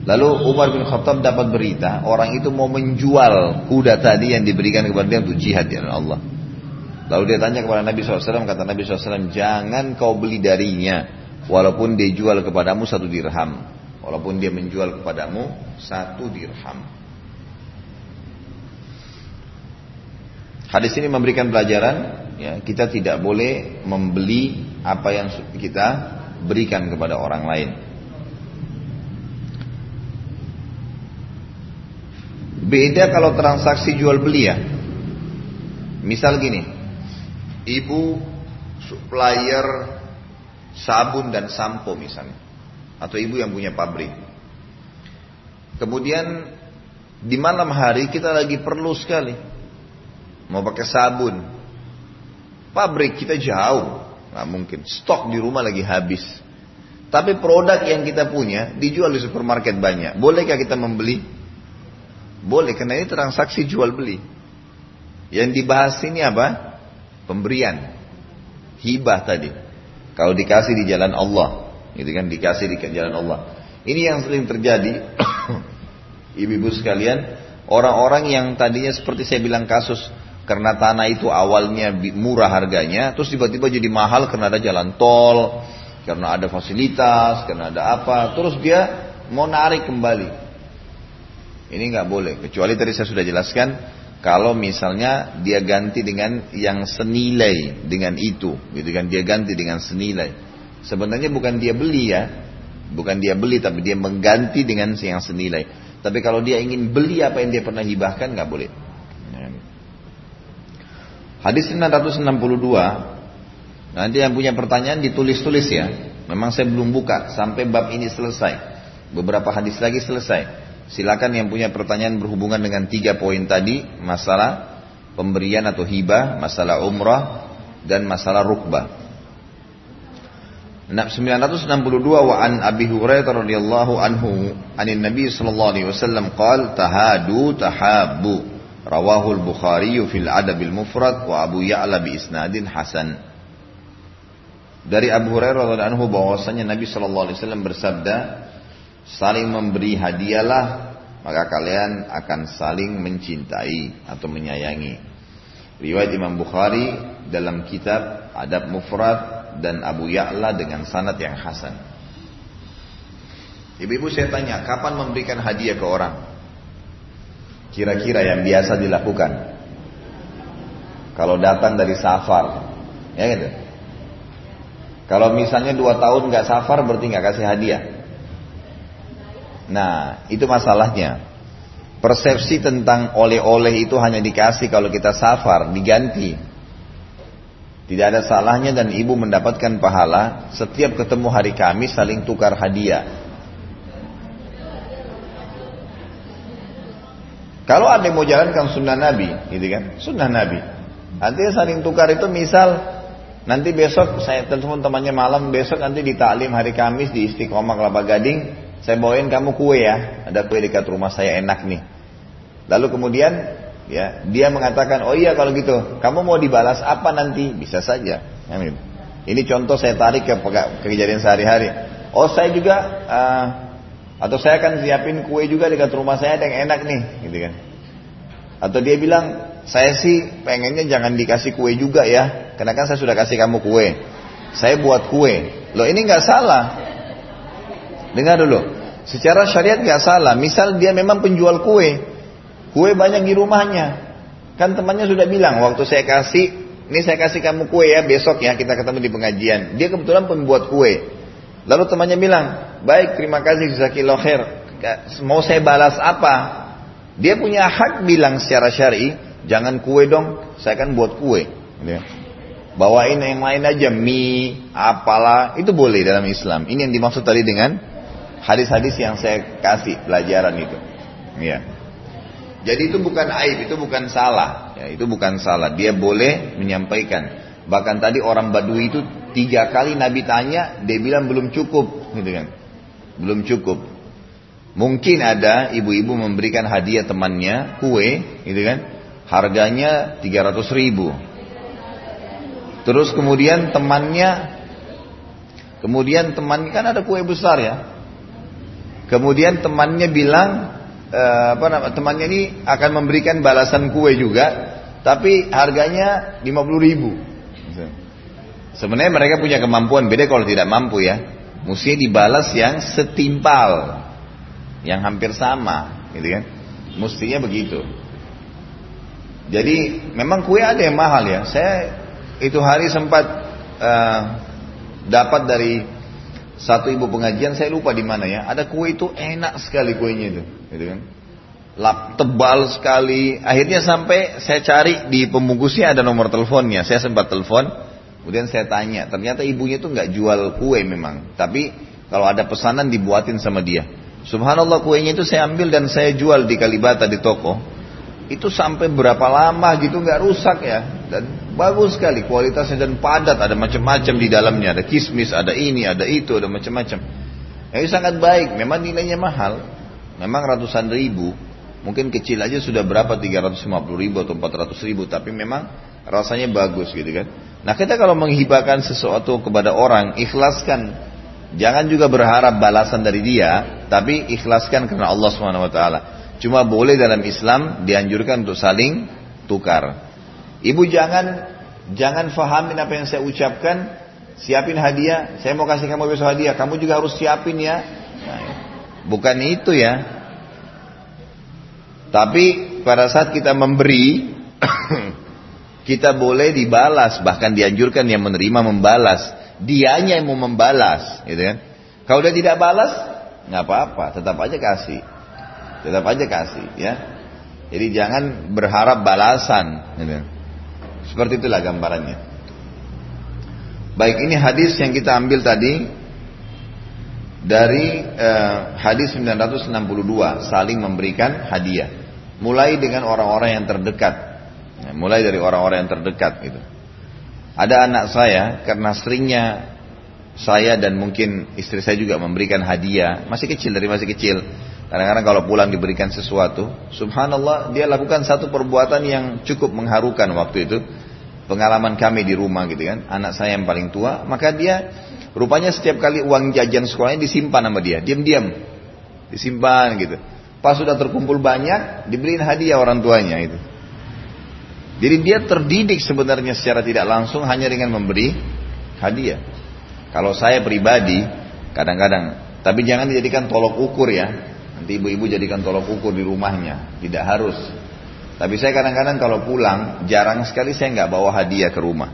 Lalu Umar bin Khattab dapat berita orang itu mau menjual kuda tadi yang diberikan kepada dia untuk jihad di Allah. Lalu dia tanya kepada Nabi SAW, kata Nabi SAW, jangan kau beli darinya, walaupun dia jual kepadamu satu dirham. Walaupun dia menjual kepadamu satu dirham. Hadis ini memberikan pelajaran, ya, kita tidak boleh membeli apa yang kita berikan kepada orang lain. Beda kalau transaksi jual beli ya. Misal gini, ibu supplier sabun dan sampo misalnya. Atau ibu yang punya pabrik. Kemudian di malam hari kita lagi perlu sekali. Mau pakai sabun. Pabrik kita jauh. Nggak mungkin. Stok di rumah lagi habis. Tapi produk yang kita punya dijual di supermarket banyak. Bolehkah kita membeli? Boleh karena ini transaksi jual beli. Yang dibahas ini apa? Pemberian. Hibah tadi. Kalau dikasih di jalan Allah. Gitu kan dikasih di jalan Allah. Ini yang sering terjadi. Ibu-ibu sekalian. Orang-orang yang tadinya seperti saya bilang kasus. Karena tanah itu awalnya murah harganya. Terus tiba-tiba jadi mahal karena ada jalan tol. Karena ada fasilitas. Karena ada apa. Terus dia mau narik kembali. Ini nggak boleh. Kecuali tadi saya sudah jelaskan, kalau misalnya dia ganti dengan yang senilai dengan itu, gitu kan? Dia ganti dengan senilai. Sebenarnya bukan dia beli ya, bukan dia beli, tapi dia mengganti dengan yang senilai. Tapi kalau dia ingin beli apa yang dia pernah hibahkan, nggak boleh. Hadis 662 Nanti yang punya pertanyaan ditulis-tulis ya Memang saya belum buka sampai bab ini selesai Beberapa hadis lagi selesai Silakan yang punya pertanyaan berhubungan dengan tiga poin tadi, masalah pemberian atau hibah, masalah umrah, dan masalah rukbah. 962 wa an Abi Hurairah radhiyallahu anhu anin Nabi sallallahu alaihi wasallam qala tahadu tahabbu rawahu al-Bukhari fil Adab al-Mufrad wa Abu Ya'la bi isnadin hasan dari Abu Hurairah radhiyallahu anhu bahwasanya Nabi sallallahu alaihi wasallam bersabda saling memberi hadiahlah maka kalian akan saling mencintai atau menyayangi. Riwayat Imam Bukhari dalam kitab Adab Mufrad dan Abu Ya'la dengan sanad yang hasan. Ibu-ibu saya tanya, kapan memberikan hadiah ke orang? Kira-kira yang biasa dilakukan. Kalau datang dari safar, ya gitu. Kalau misalnya dua tahun nggak safar berarti nggak kasih hadiah. Nah, itu masalahnya. Persepsi tentang oleh-oleh itu hanya dikasih kalau kita safar, diganti. Tidak ada salahnya dan ibu mendapatkan pahala setiap ketemu hari Kamis saling tukar hadiah. Kalau ada yang mau jalankan sunnah Nabi, gitu kan? Sunnah Nabi. Nanti saling tukar itu misal nanti besok saya telepon temannya malam besok nanti di taklim hari Kamis di Istiqomah Kelapa Gading saya bawain kamu kue ya, ada kue dekat rumah saya enak nih. Lalu kemudian ya dia mengatakan, oh iya kalau gitu, kamu mau dibalas apa nanti? Bisa saja. Amin. Ini contoh saya tarik ke, ke kejadian sehari-hari. Oh saya juga uh, Atau saya akan siapin kue juga dekat rumah saya yang enak nih, gitu kan. Atau dia bilang, saya sih pengennya jangan dikasih kue juga ya, karena kan saya sudah kasih kamu kue. Saya buat kue. Loh ini nggak salah. Dengar dulu. Secara syariat nggak salah. Misal dia memang penjual kue, kue banyak di rumahnya. Kan temannya sudah bilang, waktu saya kasih, ini saya kasih kamu kue ya, besok ya kita ketemu di pengajian. Dia kebetulan pembuat kue. Lalu temannya bilang, baik terima kasih Zakillah khair. Mau saya balas apa? Dia punya hak bilang secara syari, jangan kue dong, saya kan buat kue. Gitu ya. Bawain yang lain aja, mie, apalah, itu boleh dalam Islam. Ini yang dimaksud tadi dengan hadis-hadis yang saya kasih pelajaran itu. Ya. Jadi itu bukan aib, itu bukan salah. Ya, itu bukan salah. Dia boleh menyampaikan. Bahkan tadi orang Badui itu Tiga kali Nabi tanya, dia bilang belum cukup, gitu kan? Belum cukup. Mungkin ada ibu-ibu memberikan hadiah temannya kue, gitu kan? Harganya 300 ribu. Terus kemudian temannya, kemudian teman kan ada kue besar ya. Kemudian temannya bilang, eh, apa nama, temannya ini akan memberikan balasan kue juga, tapi harganya 50 ribu. Sebenarnya mereka punya kemampuan beda kalau tidak mampu ya. Mesti dibalas yang setimpal, yang hampir sama, gitu kan? Mestinya begitu. Jadi memang kue ada yang mahal ya. Saya itu hari sempat uh, dapat dari satu ibu pengajian, saya lupa di mana ya. Ada kue itu enak sekali kuenya itu, gitu kan? Lap tebal sekali. Akhirnya sampai saya cari di pembungkusnya ada nomor teleponnya. Saya sempat telepon Kemudian saya tanya, ternyata ibunya itu nggak jual kue memang, tapi kalau ada pesanan dibuatin sama dia. Subhanallah kuenya itu saya ambil dan saya jual di Kalibata di toko. Itu sampai berapa lama gitu nggak rusak ya dan bagus sekali kualitasnya dan padat ada macam-macam di dalamnya ada kismis ada ini ada itu ada macam-macam. Ini sangat baik memang nilainya mahal memang ratusan ribu mungkin kecil aja sudah berapa 350 ribu atau 400 ribu tapi memang rasanya bagus gitu kan. Nah kita kalau menghibahkan sesuatu kepada orang, ikhlaskan. Jangan juga berharap balasan dari dia, tapi ikhlaskan karena Allah swt. Cuma boleh dalam Islam dianjurkan untuk saling tukar. Ibu jangan jangan fahamin apa yang saya ucapkan, siapin hadiah. Saya mau kasih kamu besok hadiah, kamu juga harus siapin ya. Nah, bukan itu ya. Tapi pada saat kita memberi, kita boleh dibalas, bahkan dianjurkan yang menerima membalas. Dianya yang mau membalas, gitu kan? Kalau dia tidak balas, nggak apa-apa, tetap aja kasih, tetap aja kasih, ya. Jadi jangan berharap balasan, gitu. Seperti itulah gambarannya. Baik, ini hadis yang kita ambil tadi dari uh, hadis 962 saling memberikan hadiah. Mulai dengan orang-orang yang terdekat Ya, mulai dari orang-orang yang terdekat gitu. Ada anak saya karena seringnya saya dan mungkin istri saya juga memberikan hadiah masih kecil dari masih kecil. Kadang-kadang kalau pulang diberikan sesuatu, subhanallah dia lakukan satu perbuatan yang cukup mengharukan waktu itu. Pengalaman kami di rumah gitu kan, anak saya yang paling tua, maka dia rupanya setiap kali uang jajan sekolahnya disimpan sama dia, diam-diam, disimpan gitu. Pas sudah terkumpul banyak, dibeliin hadiah orang tuanya itu. Jadi dia terdidik sebenarnya secara tidak langsung hanya dengan memberi hadiah. Kalau saya pribadi, kadang-kadang, tapi jangan dijadikan tolok ukur ya. Nanti ibu-ibu jadikan tolok ukur di rumahnya, tidak harus. Tapi saya kadang-kadang kalau pulang, jarang sekali saya nggak bawa hadiah ke rumah.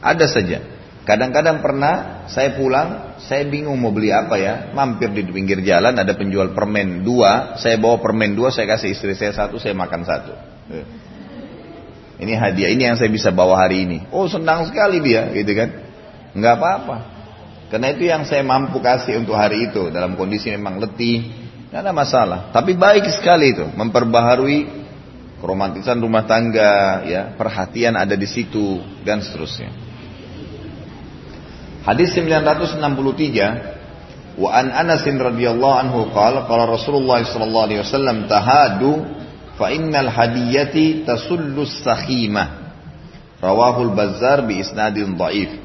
Ada saja. Kadang-kadang pernah saya pulang, saya bingung mau beli apa ya. Mampir di pinggir jalan ada penjual permen dua, saya bawa permen dua, saya kasih istri saya satu, saya makan satu. Ini hadiah ini yang saya bisa bawa hari ini. Oh senang sekali dia, gitu kan? Enggak apa-apa. Karena itu yang saya mampu kasih untuk hari itu dalam kondisi memang letih, tidak ada masalah. Tapi baik sekali itu, memperbaharui keromantisan rumah tangga, ya perhatian ada di situ dan seterusnya. Hadis 963 Wa an Anas radhiyallahu anhu qala qala Rasulullah sallallahu alaihi wasallam tahadu fa innal hadiyati tasullus sakhimah rawahul bazzar bi isnadin dhaif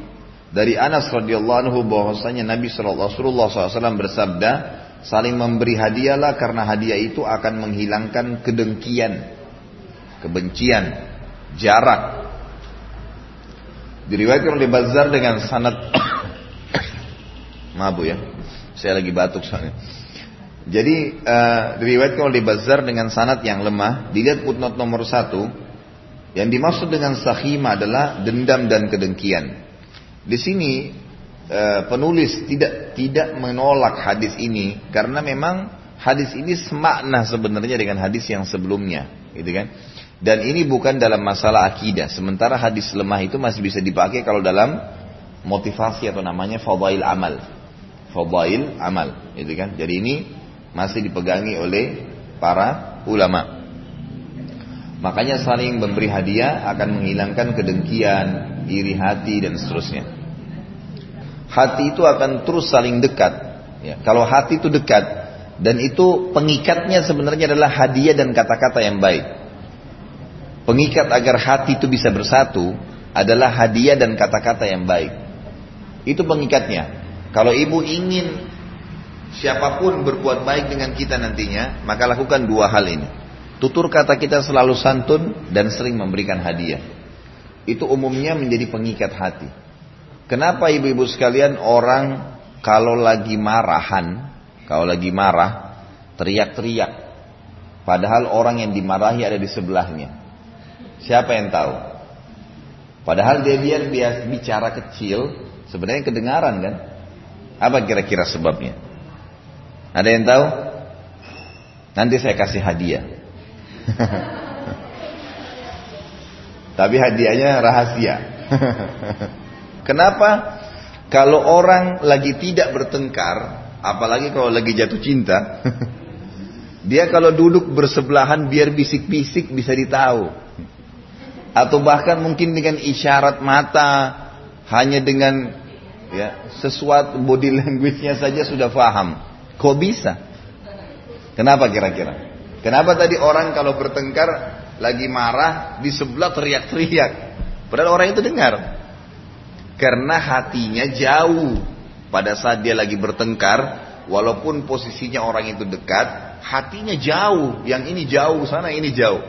dari Anas radhiyallahu anhu bahwasanya Nabi sallallahu alaihi wasallam bersabda saling memberi hadiahlah karena hadiah itu akan menghilangkan kedengkian, kebencian, jarak. Diriwayatkan oleh Bazar dengan sanad Mabu ya. Saya lagi batuk soalnya. Jadi uh, diriwayatkan oleh Bazar dengan sanad yang lemah. Dilihat footnote nomor satu. Yang dimaksud dengan sahima adalah dendam dan kedengkian. Di sini uh, penulis tidak tidak menolak hadis ini karena memang hadis ini semakna sebenarnya dengan hadis yang sebelumnya, gitu kan? Dan ini bukan dalam masalah akidah. Sementara hadis lemah itu masih bisa dipakai kalau dalam motivasi atau namanya fadail amal. Fadail amal, gitu kan? Jadi ini masih dipegangi oleh para ulama. Makanya saling memberi hadiah akan menghilangkan kedengkian, iri hati dan seterusnya. Hati itu akan terus saling dekat. Ya, kalau hati itu dekat dan itu pengikatnya sebenarnya adalah hadiah dan kata-kata yang baik. Pengikat agar hati itu bisa bersatu adalah hadiah dan kata-kata yang baik. Itu pengikatnya. Kalau ibu ingin siapa pun berbuat baik dengan kita nantinya, maka lakukan dua hal ini. Tutur kata kita selalu santun dan sering memberikan hadiah. Itu umumnya menjadi pengikat hati. Kenapa ibu-ibu sekalian orang kalau lagi marahan, kalau lagi marah, teriak-teriak. Padahal orang yang dimarahi ada di sebelahnya. Siapa yang tahu? Padahal dia biar bicara kecil, sebenarnya kedengaran kan? Apa kira-kira sebabnya? Ada yang tahu? Nanti saya kasih hadiah. Tapi hadiahnya rahasia. Kenapa? Kalau orang lagi tidak bertengkar, apalagi kalau lagi jatuh cinta, dia kalau duduk bersebelahan biar bisik-bisik bisa ditahu. Atau bahkan mungkin dengan isyarat mata, hanya dengan ya sesuatu body language-nya saja sudah paham. Kok bisa? Kenapa kira-kira? Kenapa tadi orang kalau bertengkar lagi marah di sebelah teriak-teriak? Padahal orang itu dengar. Karena hatinya jauh pada saat dia lagi bertengkar, walaupun posisinya orang itu dekat, hatinya jauh. Yang ini jauh, sana ini jauh.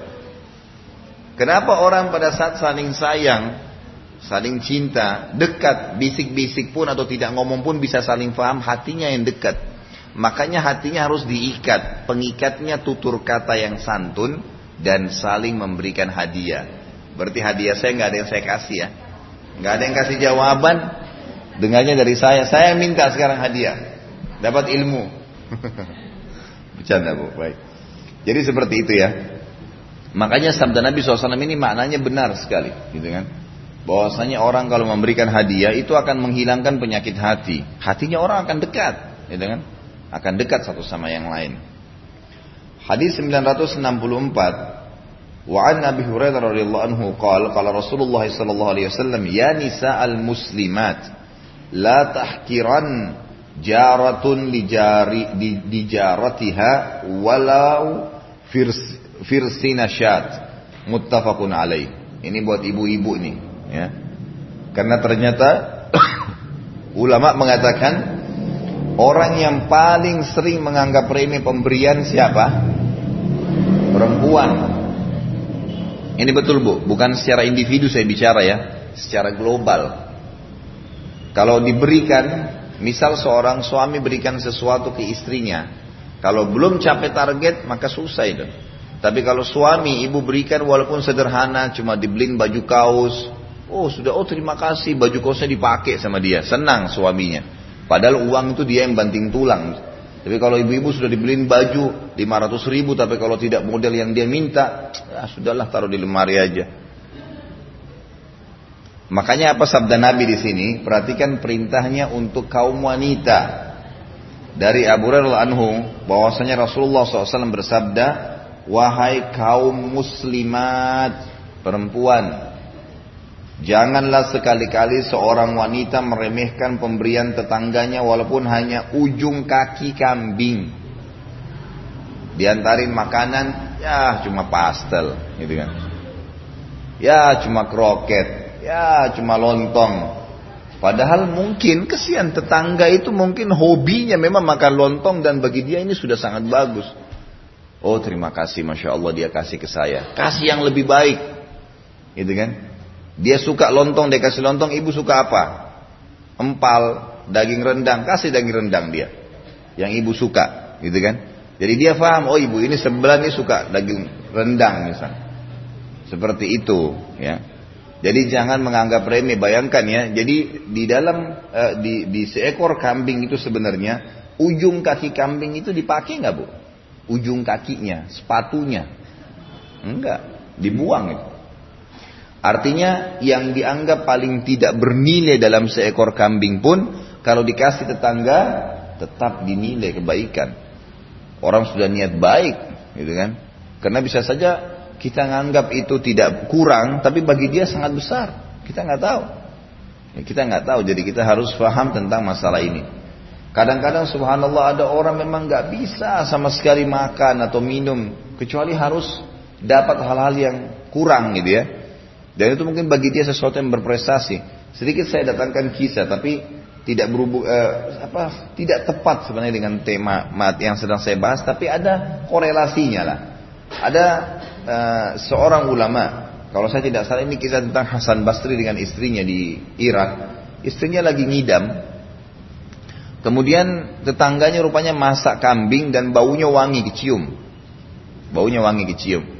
Kenapa orang pada saat saling sayang, saling cinta, dekat, bisik-bisik pun atau tidak ngomong pun bisa saling paham, hatinya yang dekat. Makanya hatinya harus diikat. Pengikatnya tutur kata yang santun dan saling memberikan hadiah. Berarti hadiah saya nggak ada yang saya kasih ya. Nggak ada yang kasih jawaban. Dengarnya dari saya. Saya minta sekarang hadiah. Dapat ilmu. Bercanda bu. Baik. Jadi seperti itu ya. Makanya sabda Nabi SAW ini maknanya benar sekali. Gitu kan. Bahwasanya orang kalau memberikan hadiah itu akan menghilangkan penyakit hati. Hatinya orang akan dekat. Gitu kan akan dekat satu sama yang lain. Hadis 964 Abi Hurairah radhiyallahu anhu qala qala Rasulullah sallallahu alaihi wasallam ya nisa'al muslimat la tahkiran jaratun li jari di, di jaratiha walau firs, firsina syat muttafaqun alaih. Ini buat ibu-ibu nih ya. Karena ternyata ulama mengatakan Orang yang paling sering menganggap remeh pemberian siapa? Perempuan. Ini betul bu, bukan secara individu saya bicara ya, secara global. Kalau diberikan, misal seorang suami berikan sesuatu ke istrinya, kalau belum capai target maka susah itu. Tapi kalau suami ibu berikan walaupun sederhana, cuma dibeliin baju kaos, oh sudah oh terima kasih baju kaosnya dipakai sama dia, senang suaminya. Padahal uang itu dia yang banting tulang. Tapi kalau ibu-ibu sudah dibeliin baju 500 ribu, tapi kalau tidak model yang dia minta, ya sudahlah taruh di lemari aja. Makanya apa sabda Nabi di sini? Perhatikan perintahnya untuk kaum wanita. Dari Abu Hurairah anhu bahwasanya Rasulullah SAW bersabda, wahai kaum muslimat perempuan, Janganlah sekali-kali seorang wanita meremehkan pemberian tetangganya walaupun hanya ujung kaki kambing. Diantarin makanan, ya cuma pastel, gitu kan. Ya cuma kroket, ya cuma lontong. Padahal mungkin kesian tetangga itu mungkin hobinya memang makan lontong dan bagi dia ini sudah sangat bagus. Oh terima kasih Masya Allah dia kasih ke saya. Kasih yang lebih baik. Gitu kan. Dia suka lontong, dia kasih lontong, ibu suka apa? Empal, daging rendang, kasih daging rendang dia. Yang ibu suka, gitu kan. Jadi dia paham, oh ibu ini sebelah ini suka daging rendang misalnya. Seperti itu, ya. Jadi jangan menganggap remeh. Bayangkan ya. Jadi di dalam uh, di, di seekor kambing itu sebenarnya ujung kaki kambing itu dipakai nggak bu? Ujung kakinya, sepatunya, enggak, dibuang itu. Artinya yang dianggap paling tidak bernilai dalam seekor kambing pun kalau dikasih tetangga tetap dinilai kebaikan. Orang sudah niat baik, gitu kan? Karena bisa saja kita nganggap itu tidak kurang, tapi bagi dia sangat besar. Kita nggak tahu. Ya, kita nggak tahu, jadi kita harus paham tentang masalah ini. Kadang-kadang subhanallah ada orang memang nggak bisa sama sekali makan atau minum, kecuali harus dapat hal-hal yang kurang gitu ya. Dan itu mungkin bagi dia sesuatu yang berprestasi. Sedikit saya datangkan kisah, tapi tidak berhubung eh, apa tidak tepat sebenarnya dengan tema yang sedang saya bahas, tapi ada korelasinya lah. Ada uh, seorang ulama, kalau saya tidak salah ini kisah tentang Hasan Basri dengan istrinya di Irak. Istrinya lagi ngidam. Kemudian tetangganya rupanya masak kambing dan baunya wangi kecium. Baunya wangi kecium.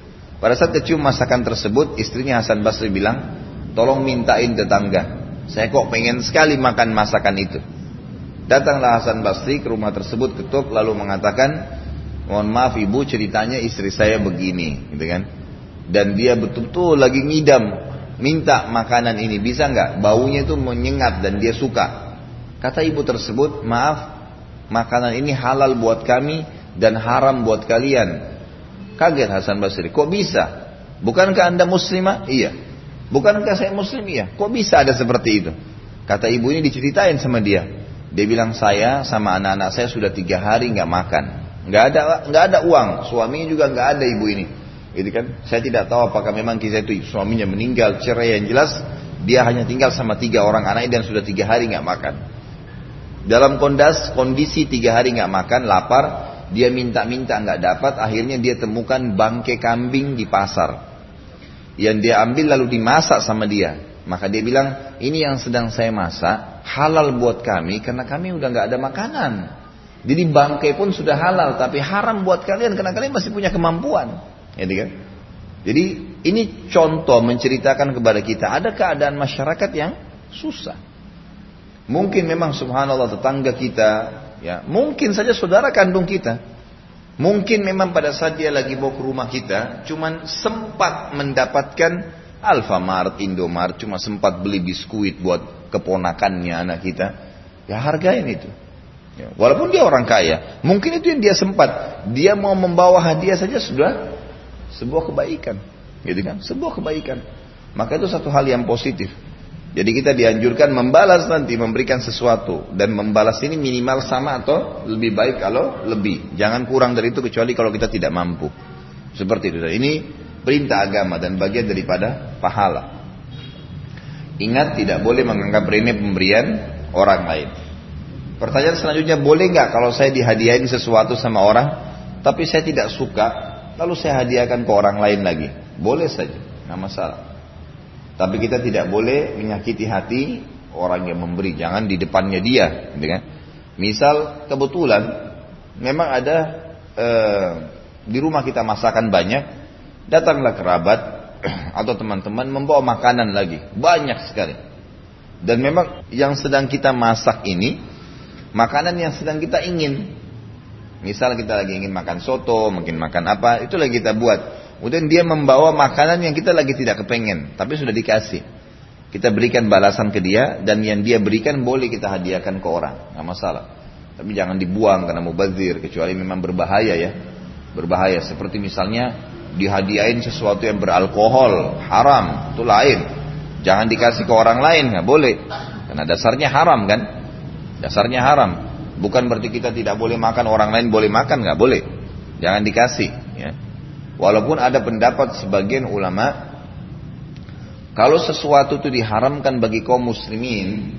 Pada saat kecium masakan tersebut, istrinya Hasan Basri bilang, tolong mintain tetangga. Saya kok pengen sekali makan masakan itu. Datanglah Hasan Basri ke rumah tersebut ketuk lalu mengatakan, mohon maaf ibu ceritanya istri saya begini gitu kan. Dan dia betul-betul lagi ngidam minta makanan ini. Bisa nggak? Baunya itu menyengat dan dia suka. Kata ibu tersebut maaf makanan ini halal buat kami dan haram buat kalian kaget Hasan Basri kok bisa? Bukankah anda muslimah? Iya. Bukankah saya muslim? Iya. Kok bisa ada seperti itu? Kata ibu ini diceritain sama dia. Dia bilang saya sama anak-anak saya sudah tiga hari nggak makan. Nggak ada nggak ada uang, suaminya juga nggak ada ibu ini. Gitu kan? Saya tidak tahu apakah memang kisah itu suaminya meninggal cerai yang jelas. Dia hanya tinggal sama tiga orang anaknya dan sudah tiga hari nggak makan. Dalam kondas kondisi tiga hari nggak makan, lapar, dia minta-minta nggak dapat, akhirnya dia temukan bangke kambing di pasar. Yang dia ambil lalu dimasak sama dia. Maka dia bilang, ini yang sedang saya masak, halal buat kami karena kami udah nggak ada makanan. Jadi bangkai pun sudah halal, tapi haram buat kalian karena kalian masih punya kemampuan. Ya, kan? Jadi ini contoh menceritakan kepada kita ada keadaan masyarakat yang susah. Mungkin memang subhanallah tetangga kita, ya mungkin saja saudara kandung kita. Mungkin memang pada saat dia lagi bawa ke rumah kita, cuman sempat mendapatkan Alfamart, Indomart, cuma sempat beli biskuit buat keponakannya anak kita. Ya hargain itu. Ya, walaupun dia orang kaya, mungkin itu yang dia sempat. Dia mau membawa hadiah saja sudah sebuah kebaikan, gitu kan? Sebuah kebaikan. Maka itu satu hal yang positif. Jadi kita dianjurkan membalas nanti, memberikan sesuatu dan membalas ini minimal sama atau lebih baik kalau lebih. Jangan kurang dari itu kecuali kalau kita tidak mampu. Seperti itu. Ini perintah agama dan bagian daripada pahala. Ingat tidak boleh menganggap remeh pemberian orang lain. Pertanyaan selanjutnya, boleh nggak kalau saya dihadiahin sesuatu sama orang, tapi saya tidak suka, lalu saya hadiahkan ke orang lain lagi? Boleh saja, nggak masalah. Tapi kita tidak boleh menyakiti hati orang yang memberi, jangan di depannya dia, gitu kan? Misal kebetulan memang ada eh, di rumah kita masakan banyak, datanglah kerabat atau teman-teman membawa makanan lagi, banyak sekali. Dan memang yang sedang kita masak ini makanan yang sedang kita ingin. Misal kita lagi ingin makan soto, mungkin makan apa, itu lagi kita buat. Kemudian dia membawa makanan yang kita lagi tidak kepengen, tapi sudah dikasih. Kita berikan balasan ke dia dan yang dia berikan boleh kita hadiahkan ke orang, nggak masalah. Tapi jangan dibuang karena mubazir, kecuali memang berbahaya ya. Berbahaya seperti misalnya dihadiahin sesuatu yang beralkohol, haram, itu lain. Jangan dikasih ke orang lain, nggak boleh. Karena dasarnya haram kan. Dasarnya haram. Bukan berarti kita tidak boleh makan orang lain boleh makan nggak boleh. Jangan dikasih. Walaupun ada pendapat sebagian ulama kalau sesuatu itu diharamkan bagi kaum muslimin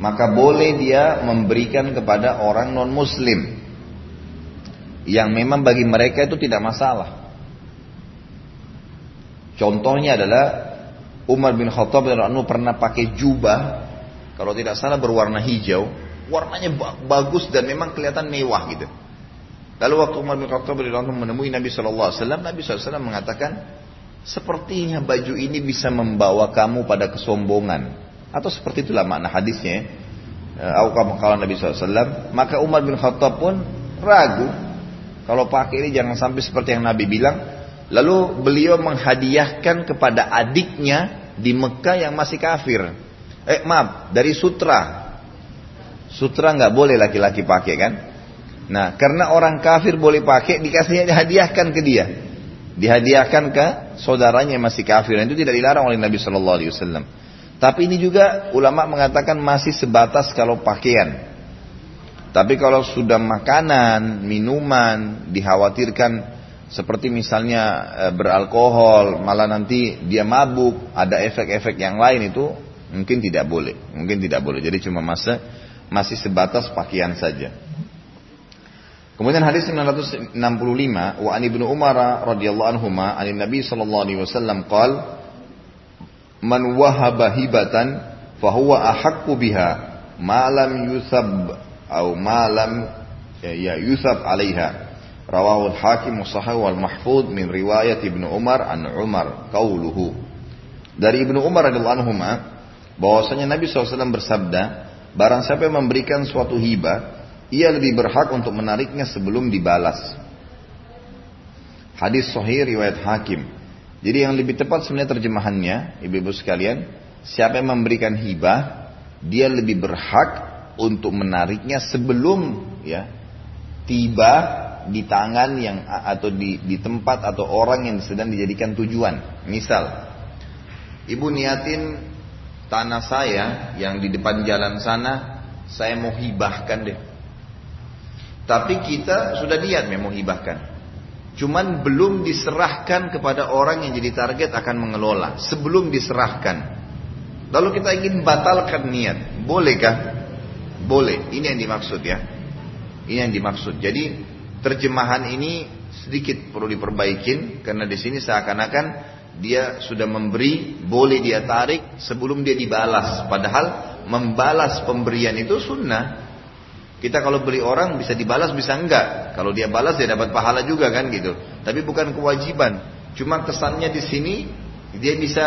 maka boleh dia memberikan kepada orang non muslim yang memang bagi mereka itu tidak masalah. Contohnya adalah Umar bin Khattab radhiyallahu pernah pakai jubah kalau tidak salah berwarna hijau, warnanya bagus dan memang kelihatan mewah gitu. Lalu waktu Umar bin Khattab menemui Nabi sallallahu alaihi wasallam, Nabi sallallahu alaihi wasallam mengatakan, "Sepertinya baju ini bisa membawa kamu pada kesombongan." Atau seperti itulah makna hadisnya. Aku kalau Nabi SAW, maka Umar bin Khattab pun ragu kalau pakai ini jangan sampai seperti yang Nabi bilang. Lalu beliau menghadiahkan kepada adiknya di Mekah yang masih kafir. Eh maaf, dari sutra. Sutra nggak boleh laki-laki pakai kan? Nah, karena orang kafir boleh pakai, dikasihnya dihadiahkan ke dia. Dihadiahkan ke saudaranya yang masih kafir. Dan itu tidak dilarang oleh Nabi Shallallahu Alaihi Wasallam. Tapi ini juga ulama mengatakan masih sebatas kalau pakaian. Tapi kalau sudah makanan, minuman, dikhawatirkan seperti misalnya e, beralkohol, malah nanti dia mabuk, ada efek-efek yang lain itu mungkin tidak boleh. Mungkin tidak boleh. Jadi cuma masa masih sebatas pakaian saja. Kemudian hadis 965 wa an ibnu Umar radhiyallahu anhuma an Nabi sallallahu alaihi wasallam qala man wahaba hibatan fahuwa ahakku biha malam yusab atau malam ya, ya yusab alaiha. Rawahu al-hakim sahih wal mahfud min riwayat ibnu Umar an Umar qauluhu. Dari ibnu Umar radhiyallahu anhu bahwasanya Nabi SAW bersabda barang siapa yang memberikan suatu hibah ia lebih berhak untuk menariknya sebelum dibalas hadis sahih riwayat hakim jadi yang lebih tepat sebenarnya terjemahannya, ibu-ibu sekalian, siapa yang memberikan hibah, dia lebih berhak untuk menariknya sebelum ya tiba di tangan yang atau di, di tempat atau orang yang sedang dijadikan tujuan. Misal, ibu niatin tanah saya yang di depan jalan sana, saya mau hibahkan deh. Tapi kita sudah niat mau hibahkan. Cuman belum diserahkan kepada orang yang jadi target akan mengelola. Sebelum diserahkan. Lalu kita ingin batalkan niat. Bolehkah? Boleh. Ini yang dimaksud ya. Ini yang dimaksud. Jadi terjemahan ini sedikit perlu diperbaikin. Karena di sini seakan-akan dia sudah memberi, boleh dia tarik sebelum dia dibalas. Padahal membalas pemberian itu sunnah. Kita kalau beli orang bisa dibalas bisa enggak. Kalau dia balas dia dapat pahala juga kan gitu. Tapi bukan kewajiban. Cuma kesannya di sini dia bisa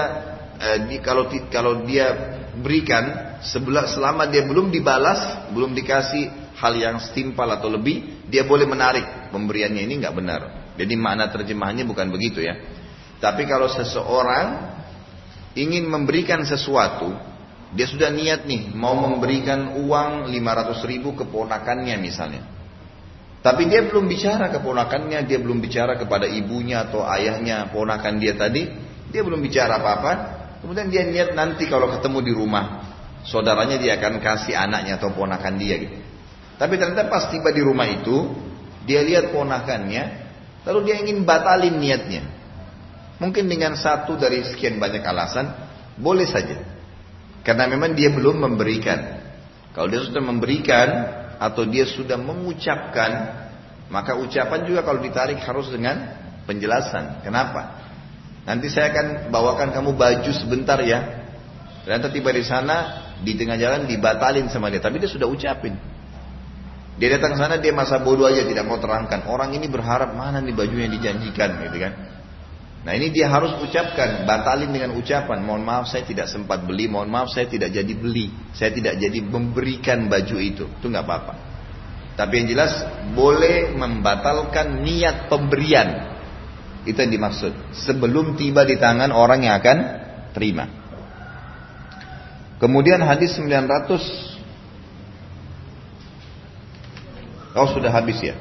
eh, di, kalau kalau dia berikan selama dia belum dibalas, belum dikasih hal yang setimpal atau lebih, dia boleh menarik pemberiannya ini enggak benar. Jadi makna terjemahannya bukan begitu ya. Tapi kalau seseorang ingin memberikan sesuatu dia sudah niat nih mau memberikan uang 500 ribu ke ponakannya misalnya. Tapi dia belum bicara ke ponakannya, dia belum bicara kepada ibunya atau ayahnya ponakan dia tadi. Dia belum bicara apa-apa. Kemudian dia niat nanti kalau ketemu di rumah, saudaranya dia akan kasih anaknya atau ponakan dia gitu. Tapi ternyata pas tiba di rumah itu, dia lihat ponakannya, lalu dia ingin batalin niatnya. Mungkin dengan satu dari sekian banyak alasan, boleh saja. Karena memang dia belum memberikan. Kalau dia sudah memberikan atau dia sudah mengucapkan, maka ucapan juga kalau ditarik harus dengan penjelasan. Kenapa? Nanti saya akan bawakan kamu baju sebentar ya. Ternyata tiba di sana di tengah jalan dibatalin sama dia, tapi dia sudah ucapin. Dia datang sana dia masa bodoh aja tidak mau terangkan. Orang ini berharap mana nih baju yang dijanjikan gitu kan. Nah ini dia harus ucapkan, batalin dengan ucapan. Mohon maaf saya tidak sempat beli, mohon maaf saya tidak jadi beli, saya tidak jadi memberikan baju itu. Itu nggak apa-apa. Tapi yang jelas boleh membatalkan niat pemberian. Itu yang dimaksud. Sebelum tiba di tangan orang yang akan terima. Kemudian hadis 900 Oh sudah habis ya.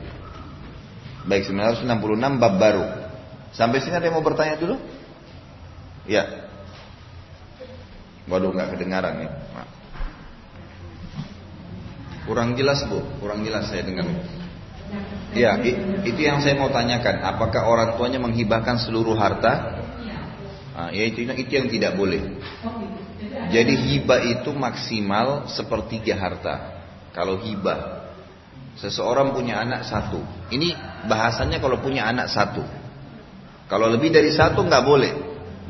Baik 966 bab baru. Sampai sini ada yang mau bertanya dulu? Ya. Waduh nggak kedengaran nih. Kurang jelas bu, kurang jelas saya dengar. Ya, itu yang saya mau tanyakan. Apakah orang tuanya menghibahkan seluruh harta? Nah, ya itu, itu yang tidak boleh. Jadi hibah itu maksimal sepertiga harta. Kalau hibah, seseorang punya anak satu. Ini bahasanya kalau punya anak satu. Kalau lebih dari satu nggak boleh.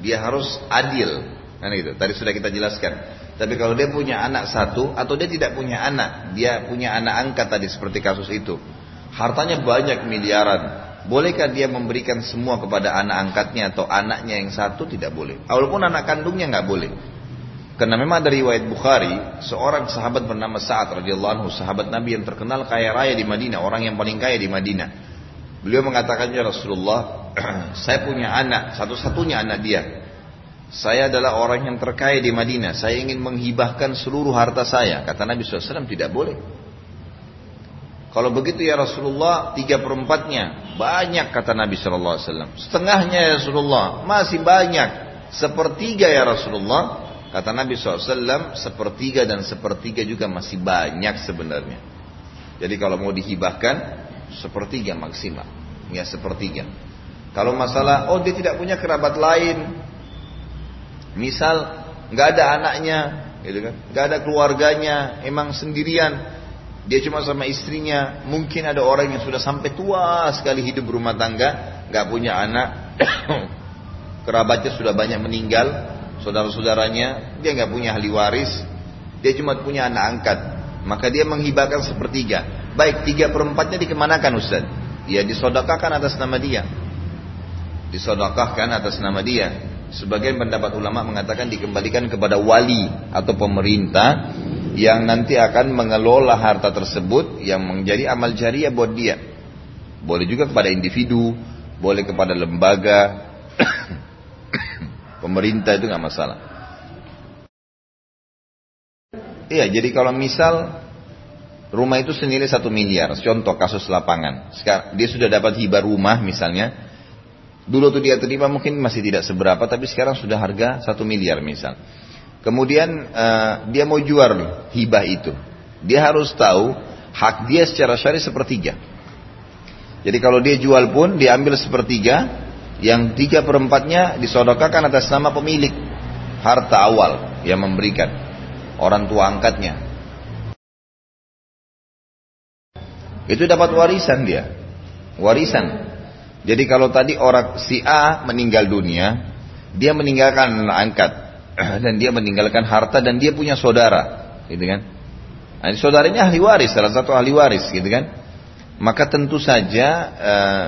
Dia harus adil. Kan gitu. Tadi sudah kita jelaskan. Tapi kalau dia punya anak satu atau dia tidak punya anak, dia punya anak angkat tadi seperti kasus itu. Hartanya banyak miliaran. Bolehkah dia memberikan semua kepada anak angkatnya atau anaknya yang satu? Tidak boleh. Walaupun anak kandungnya nggak boleh. Karena memang dari riwayat Bukhari, seorang sahabat bernama Sa'ad radhiyallahu anhu, sahabat Nabi yang terkenal kaya raya di Madinah, orang yang paling kaya di Madinah. Beliau mengatakan ya Rasulullah, saya punya anak, satu-satunya anak dia. Saya adalah orang yang terkaya di Madinah. Saya ingin menghibahkan seluruh harta saya. Kata Nabi SAW, tidak boleh. Kalau begitu ya Rasulullah, tiga perempatnya. Banyak kata Nabi SAW. Setengahnya ya Rasulullah, masih banyak. Sepertiga ya Rasulullah, Kata Nabi SAW, sepertiga dan sepertiga juga masih banyak sebenarnya. Jadi kalau mau dihibahkan, sepertiga maksimal. Ya sepertiga. Kalau masalah, oh dia tidak punya kerabat lain. Misal, nggak ada anaknya, gitu kan? Nggak ada keluarganya, emang sendirian. Dia cuma sama istrinya. Mungkin ada orang yang sudah sampai tua sekali hidup rumah tangga, nggak punya anak, kerabatnya sudah banyak meninggal saudara-saudaranya, dia nggak punya ahli waris, dia cuma punya anak angkat, maka dia menghibahkan sepertiga. Baik, tiga perempatnya dikemanakan Ustaz? Ya disodokahkan atas nama dia. Disodokahkan atas nama dia. Sebagian pendapat ulama mengatakan dikembalikan kepada wali atau pemerintah yang nanti akan mengelola harta tersebut yang menjadi amal jariah buat dia. Boleh juga kepada individu, boleh kepada lembaga, Pemerintah itu nggak masalah. Iya, jadi kalau misal rumah itu senilai satu miliar, contoh kasus lapangan. Sekarang dia sudah dapat hibah rumah misalnya. Dulu tuh dia terima mungkin masih tidak seberapa, tapi sekarang sudah harga satu miliar misal. Kemudian uh, dia mau jual hibah itu. Dia harus tahu hak dia secara syari sepertiga. Jadi kalau dia jual pun diambil sepertiga, yang tiga perempatnya disodokakan atas nama pemilik harta awal yang memberikan orang tua angkatnya. Itu dapat warisan dia, warisan. Jadi kalau tadi orang si A meninggal dunia, dia meninggalkan angkat dan dia meninggalkan harta dan dia punya saudara, gitu kan? Nah, saudaranya ahli waris, salah satu ahli waris, gitu kan? Maka tentu saja uh,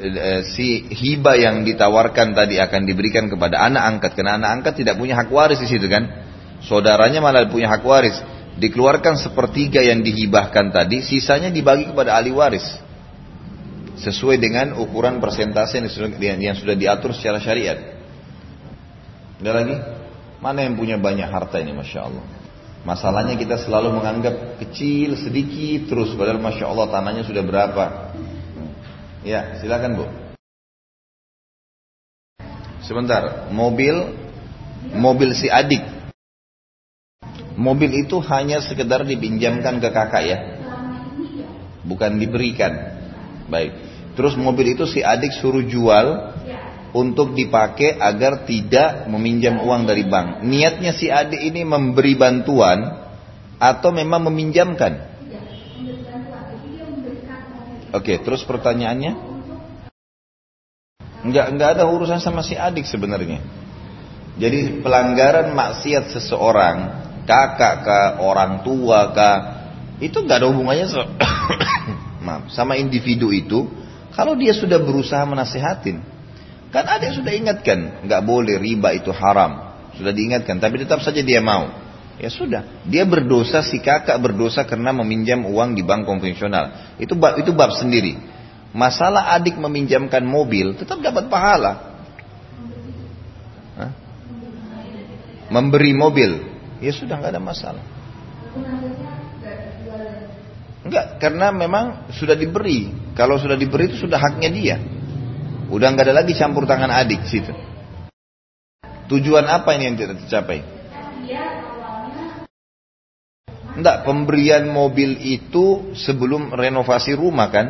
Eh, si hibah yang ditawarkan tadi akan diberikan kepada anak angkat karena anak angkat tidak punya hak waris di situ kan saudaranya malah punya hak waris dikeluarkan sepertiga yang dihibahkan tadi sisanya dibagi kepada ahli waris. Sesuai dengan ukuran persentase yang sudah, yang sudah diatur secara syariat. Ada lagi? Mana yang punya banyak harta ini masya Allah? Masalahnya kita selalu menganggap kecil sedikit terus padahal masya Allah tanahnya sudah berapa? Ya, silakan Bu. Sebentar, mobil mobil si adik. Mobil itu hanya sekedar dipinjamkan ke kakak ya. Bukan diberikan. Baik. Terus mobil itu si adik suruh jual untuk dipakai agar tidak meminjam uang dari bank. Niatnya si adik ini memberi bantuan atau memang meminjamkan? Oke, terus pertanyaannya? Enggak, enggak ada urusan sama si adik sebenarnya. Jadi pelanggaran maksiat seseorang, kakak ke orang tua ke itu enggak ada hubungannya so maaf, sama individu itu. Kalau dia sudah berusaha menasehatin, kan ada yang sudah ingatkan, enggak boleh riba itu haram, sudah diingatkan, tapi tetap saja dia mau. Ya sudah, dia berdosa si kakak berdosa karena meminjam uang di bank konvensional. Itu bab itu bab sendiri. Masalah adik meminjamkan mobil tetap dapat pahala. Hah? Memberi mobil, ya sudah nggak ada masalah. Enggak, karena memang sudah diberi. Kalau sudah diberi itu sudah haknya dia. Udah nggak ada lagi campur tangan adik situ. Tujuan apa ini yang tidak tercapai? Enggak, pemberian mobil itu sebelum renovasi rumah kan?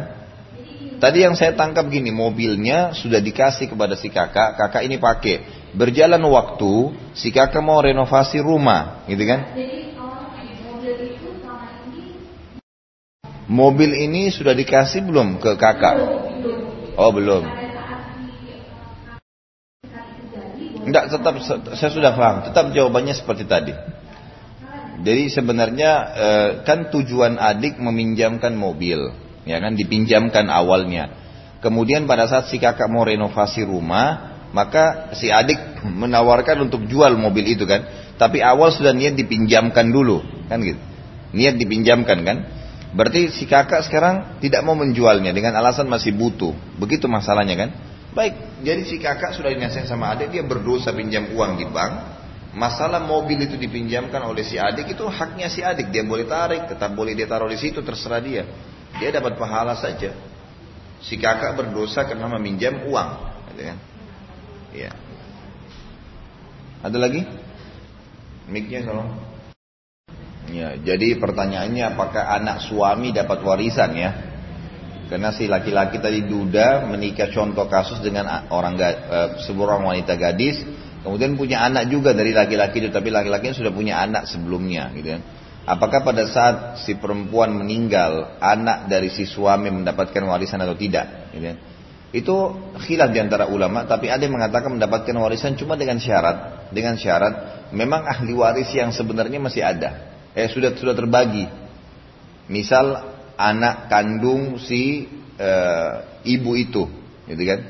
Tadi yang saya tangkap gini, mobilnya sudah dikasih kepada si kakak, kakak ini pakai. Berjalan waktu, si kakak mau renovasi rumah, gitu kan? Mobil ini sudah dikasih belum ke kakak? Oh belum. Enggak, tetap saya sudah paham. Tetap jawabannya seperti tadi. Jadi sebenarnya eh, kan tujuan adik meminjamkan mobil, ya kan dipinjamkan awalnya. Kemudian pada saat si kakak mau renovasi rumah, maka si adik menawarkan untuk jual mobil itu kan. Tapi awal sudah niat dipinjamkan dulu, kan gitu. Niat dipinjamkan kan. Berarti si kakak sekarang tidak mau menjualnya dengan alasan masih butuh. Begitu masalahnya kan. Baik, jadi si kakak sudah dinasihat sama adik, dia berdosa pinjam uang di bank. Masalah mobil itu dipinjamkan oleh si adik itu haknya si adik, dia boleh tarik, tetap boleh dia taruh di situ, terserah dia. Dia dapat pahala saja. Si kakak berdosa karena meminjam uang, gitu kan? Ya. Ada lagi? Miknya tolong. Ya, jadi pertanyaannya apakah anak suami dapat warisan ya? Karena si laki-laki tadi duda menikah contoh kasus dengan orang uh, seorang wanita gadis, kemudian punya anak juga dari laki-laki itu, tapi laki-lakinya sudah punya anak sebelumnya, gitu kan? Apakah pada saat si perempuan meninggal, anak dari si suami mendapatkan warisan atau tidak? Gitu kan? Itu khilaf di antara ulama, tapi ada yang mengatakan mendapatkan warisan cuma dengan syarat, dengan syarat memang ahli waris yang sebenarnya masih ada, eh sudah sudah terbagi. Misal anak kandung si e, ibu itu, gitu kan?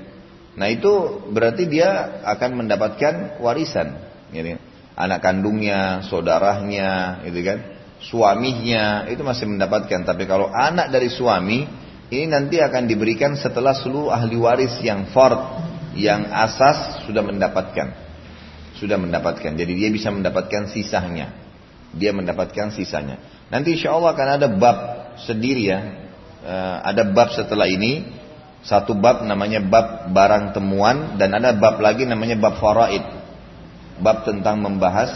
Nah itu berarti dia akan mendapatkan warisan, gitu. Anak kandungnya, saudaranya, gitu kan? Suaminya itu masih mendapatkan, tapi kalau anak dari suami ini nanti akan diberikan setelah seluruh ahli waris yang fard, yang asas sudah mendapatkan. Sudah mendapatkan. Jadi dia bisa mendapatkan sisanya. Dia mendapatkan sisanya. Nanti insya Allah akan ada bab sendiri ya. Eh, ada bab setelah ini. Satu bab namanya bab barang temuan. Dan ada bab lagi namanya bab faraid. Bab tentang membahas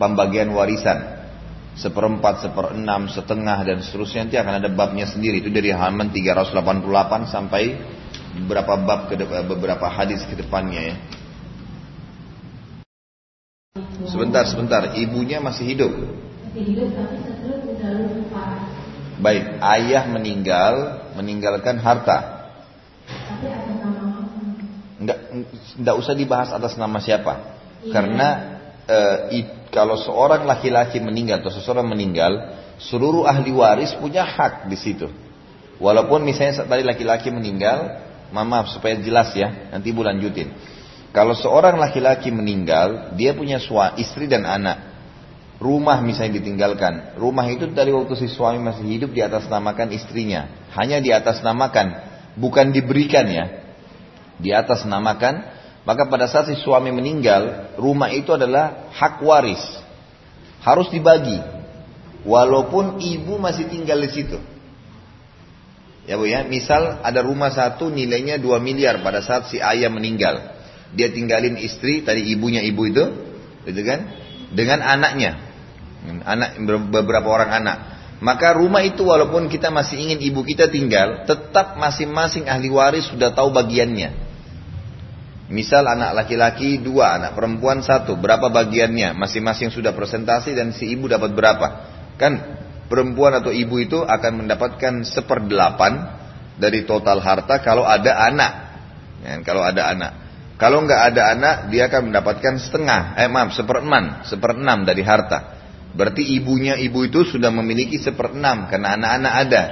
pembagian warisan seperempat, seperenam, setengah dan seterusnya nanti akan ada babnya sendiri itu dari halaman 388 sampai beberapa bab ke beberapa hadis ke depannya ya. Sebentar, sebentar, ibunya masih hidup. Baik, ayah meninggal, meninggalkan harta. Enggak, enggak usah dibahas atas nama siapa. Iya. Karena uh, kalau seorang laki-laki meninggal atau seseorang meninggal, seluruh ahli waris punya hak di situ. Walaupun misalnya tadi laki-laki meninggal, maaf supaya jelas ya, nanti ibu lanjutin. Kalau seorang laki-laki meninggal, dia punya suami, istri dan anak. Rumah misalnya ditinggalkan. Rumah itu dari waktu si suami masih hidup di atas namakan istrinya. Hanya di atas namakan, bukan diberikan ya. Di atas namakan maka pada saat si suami meninggal, rumah itu adalah hak waris. Harus dibagi. Walaupun ibu masih tinggal di situ. Ya bu ya, misal ada rumah satu nilainya 2 miliar pada saat si ayah meninggal. Dia tinggalin istri, tadi ibunya ibu itu, gitu kan? Dengan anaknya. Anak beberapa orang anak. Maka rumah itu walaupun kita masih ingin ibu kita tinggal, tetap masing-masing ahli waris sudah tahu bagiannya. Misal anak laki-laki dua, anak perempuan satu, berapa bagiannya? Masing-masing sudah presentasi dan si ibu dapat berapa? Kan perempuan atau ibu itu akan mendapatkan seperdelapan dari total harta kalau ada anak. Ya, kalau ada anak. Kalau nggak ada anak, dia akan mendapatkan setengah, eh maaf, seperenam, seperenam dari harta. Berarti ibunya ibu itu sudah memiliki seperenam karena anak-anak ada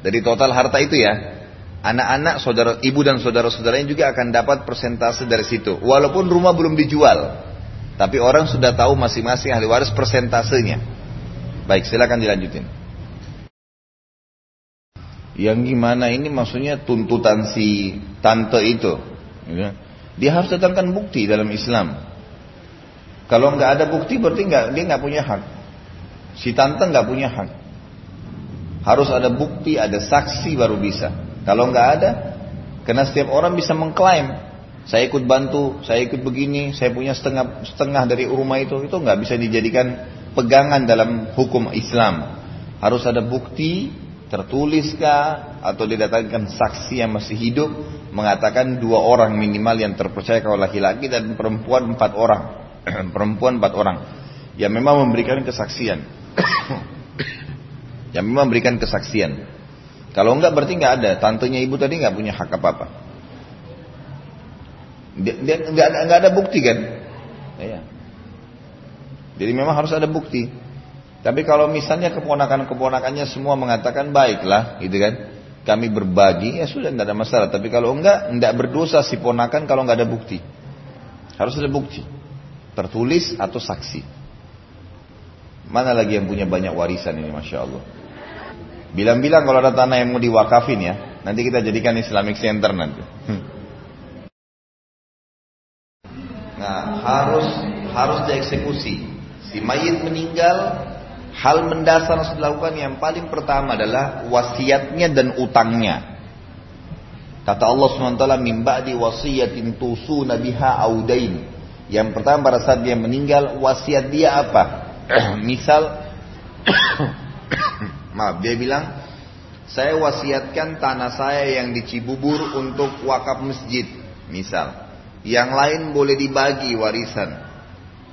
dari total harta itu ya. Anak-anak, saudara, ibu dan saudara-saudaranya juga akan dapat persentase dari situ. Walaupun rumah belum dijual. Tapi orang sudah tahu masing-masing ahli waris persentasenya. Baik, silakan dilanjutin. Yang gimana ini maksudnya tuntutan si tante itu. Ya. Dia harus datangkan bukti dalam Islam. Kalau nggak ada bukti berarti nggak dia nggak punya hak. Si tante nggak punya hak. Harus ada bukti, ada saksi baru bisa. Kalau nggak ada, karena setiap orang bisa mengklaim, saya ikut bantu, saya ikut begini, saya punya setengah setengah dari rumah itu, itu nggak bisa dijadikan pegangan dalam hukum Islam. Harus ada bukti, tertuliskah, atau didatangkan saksi yang masih hidup mengatakan dua orang minimal yang terpercaya kalau laki-laki dan perempuan empat orang. Perempuan empat orang. Yang memang memberikan kesaksian. Yang memang memberikan kesaksian kalau enggak berarti enggak ada tantenya ibu tadi enggak punya hak apa apa dia, dia enggak ada enggak ada bukti kan ya. jadi memang harus ada bukti tapi kalau misalnya keponakan-keponakannya semua mengatakan baiklah, gitu kan? Kami berbagi, ya sudah tidak ada masalah. Tapi kalau enggak, enggak berdosa si ponakan kalau enggak ada bukti. Harus ada bukti. Tertulis atau saksi. Mana lagi yang punya banyak warisan ini, Masya Allah. Bilang-bilang kalau ada tanah yang mau diwakafin ya, nanti kita jadikan Islamic Center nanti. Nah, harus harus dieksekusi. Si mayit meninggal, Hal mendasar yang harus dilakukan yang paling pertama adalah wasiatnya dan utangnya. Kata Allah SWT, min ba'di wasiyatin tusuna biha audain. Yang pertama pada saat dia meninggal, wasiat dia apa? Misal, maaf, dia bilang, saya wasiatkan tanah saya yang di Cibubur untuk wakaf masjid. Misal, yang lain boleh dibagi warisan.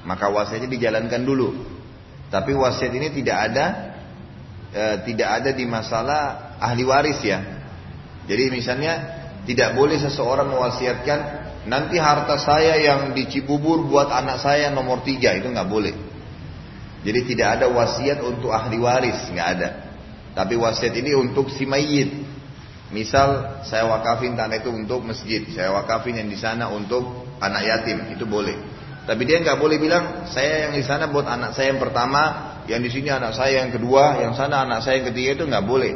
Maka wasiatnya dijalankan dulu. Tapi wasiat ini tidak ada e, tidak ada di masalah ahli waris ya. Jadi misalnya tidak boleh seseorang mewasiatkan nanti harta saya yang di Cibubur buat anak saya nomor tiga itu nggak boleh. Jadi tidak ada wasiat untuk ahli waris nggak ada. Tapi wasiat ini untuk si mayit. Misal saya wakafin tanah itu untuk masjid, saya wakafin yang di sana untuk anak yatim, itu boleh. Tapi dia nggak boleh bilang saya yang di sana buat anak saya yang pertama, yang di sini anak saya yang kedua, yang sana anak saya yang ketiga itu nggak boleh.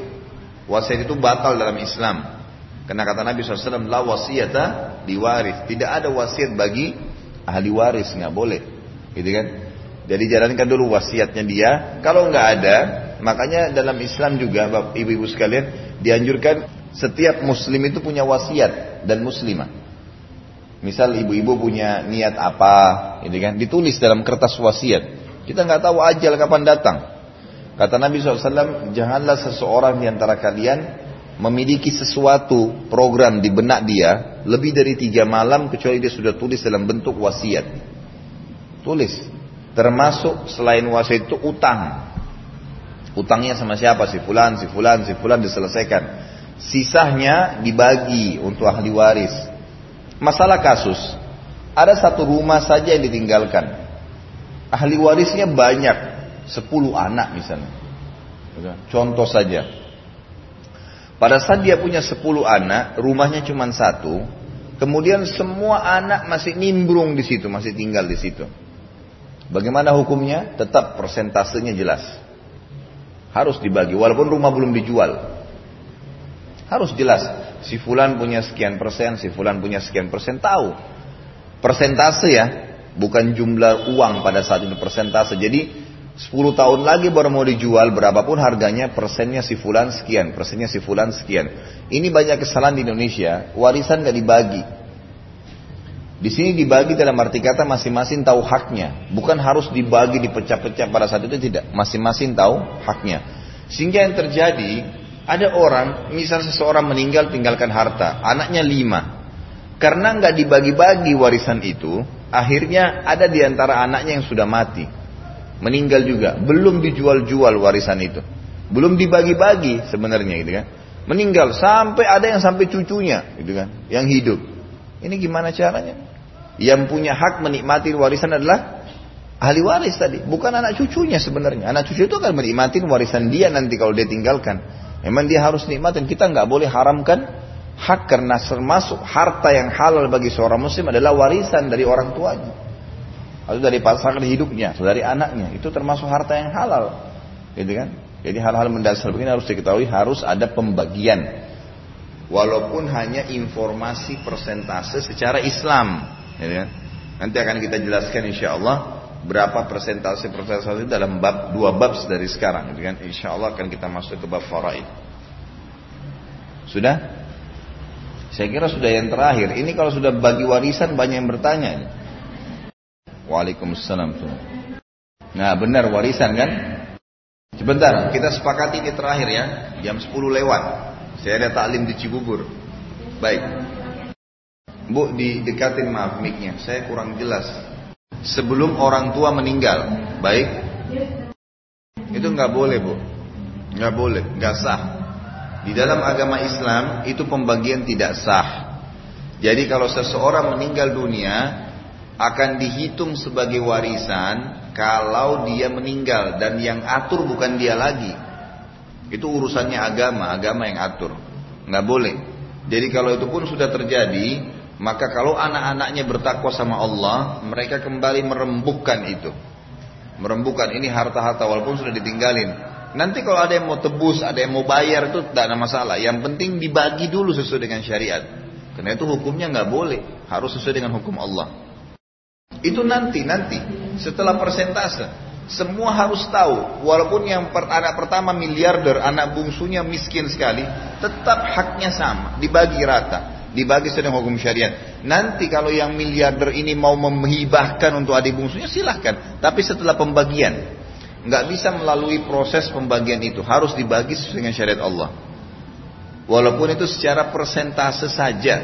Wasiat itu batal dalam Islam. Karena kata Nabi SAW, la wasiyata diwaris. Tidak ada wasiat bagi ahli waris, nggak boleh. Gitu kan? Jadi jalankan dulu wasiatnya dia. Kalau nggak ada, makanya dalam Islam juga, ibu-ibu sekalian, dianjurkan setiap muslim itu punya wasiat dan muslimah. Misal ibu-ibu punya niat apa, ini kan ditulis dalam kertas wasiat. Kita nggak tahu ajal kapan datang. Kata Nabi SAW, janganlah seseorang di antara kalian memiliki sesuatu program di benak dia lebih dari tiga malam kecuali dia sudah tulis dalam bentuk wasiat. Tulis. Termasuk selain wasiat itu utang. Utangnya sama siapa? Si fulan, si fulan, si fulan diselesaikan. Sisanya dibagi untuk ahli waris. Masalah kasus, ada satu rumah saja yang ditinggalkan. Ahli warisnya banyak, sepuluh anak misalnya. Contoh saja. Pada saat dia punya sepuluh anak, rumahnya cuma satu, kemudian semua anak masih nimbrung di situ, masih tinggal di situ. Bagaimana hukumnya? Tetap persentasenya jelas. Harus dibagi, walaupun rumah belum dijual. Harus jelas si fulan punya sekian persen, si fulan punya sekian persen, tahu. Persentase ya, bukan jumlah uang pada saat itu persentase. Jadi 10 tahun lagi baru mau dijual berapapun harganya persennya si fulan sekian, persennya si fulan sekian. Ini banyak kesalahan di Indonesia, warisan gak dibagi. Di sini dibagi dalam arti kata masing-masing tahu haknya, bukan harus dibagi dipecah-pecah pada saat itu tidak, masing-masing tahu haknya. Sehingga yang terjadi ada orang, misal seseorang meninggal tinggalkan harta, anaknya lima. Karena nggak dibagi-bagi warisan itu, akhirnya ada di antara anaknya yang sudah mati. Meninggal juga, belum dijual-jual warisan itu. Belum dibagi-bagi sebenarnya gitu kan. Meninggal sampai ada yang sampai cucunya gitu kan, yang hidup. Ini gimana caranya? Yang punya hak menikmati warisan adalah ahli waris tadi, bukan anak cucunya sebenarnya. Anak cucu itu akan menikmati warisan dia nanti kalau dia tinggalkan. Memang dia harus nikmatin. Kita nggak boleh haramkan hak karena termasuk harta yang halal bagi seorang muslim adalah warisan dari orang tuanya. Atau dari pasangan hidupnya, atau dari anaknya. Itu termasuk harta yang halal. Gitu kan? Jadi hal-hal mendasar begini harus diketahui harus ada pembagian. Walaupun hanya informasi persentase secara Islam. Gitu kan? Nanti akan kita jelaskan insya Allah berapa persentase persentase dalam bab dua bab dari sekarang gitu kan? Insya Allah akan kita masuk ke bab faraid. Sudah? Saya kira sudah yang terakhir. Ini kalau sudah bagi warisan banyak yang bertanya Waalaikumsalam. Nah benar warisan kan? Sebentar kita sepakati ini terakhir ya. Jam 10 lewat. Saya ada taklim di Cibubur. Baik. Bu, didekatin maaf mic-nya. Saya kurang jelas. Sebelum orang tua meninggal. Baik. Itu nggak boleh, Bu. Nggak boleh, nggak sah. Di dalam agama Islam itu pembagian tidak sah. Jadi kalau seseorang meninggal dunia akan dihitung sebagai warisan kalau dia meninggal dan yang atur bukan dia lagi. Itu urusannya agama, agama yang atur. Nggak boleh. Jadi kalau itu pun sudah terjadi, maka kalau anak-anaknya bertakwa sama Allah, mereka kembali merembukan itu. Merembukan ini harta-harta walaupun sudah ditinggalin. Nanti kalau ada yang mau tebus, ada yang mau bayar itu tidak ada masalah. Yang penting dibagi dulu sesuai dengan syariat. Karena itu hukumnya nggak boleh, harus sesuai dengan hukum Allah. Itu nanti, nanti. Setelah persentase. Semua harus tahu, walaupun yang per, anak pertama miliarder, anak bungsunya miskin sekali, tetap haknya sama, dibagi rata, dibagi sedang hukum syariat. Nanti kalau yang miliarder ini mau menghibahkan untuk adik bungsunya silahkan, tapi setelah pembagian, nggak bisa melalui proses pembagian itu, harus dibagi sesuai dengan syariat Allah. Walaupun itu secara persentase saja,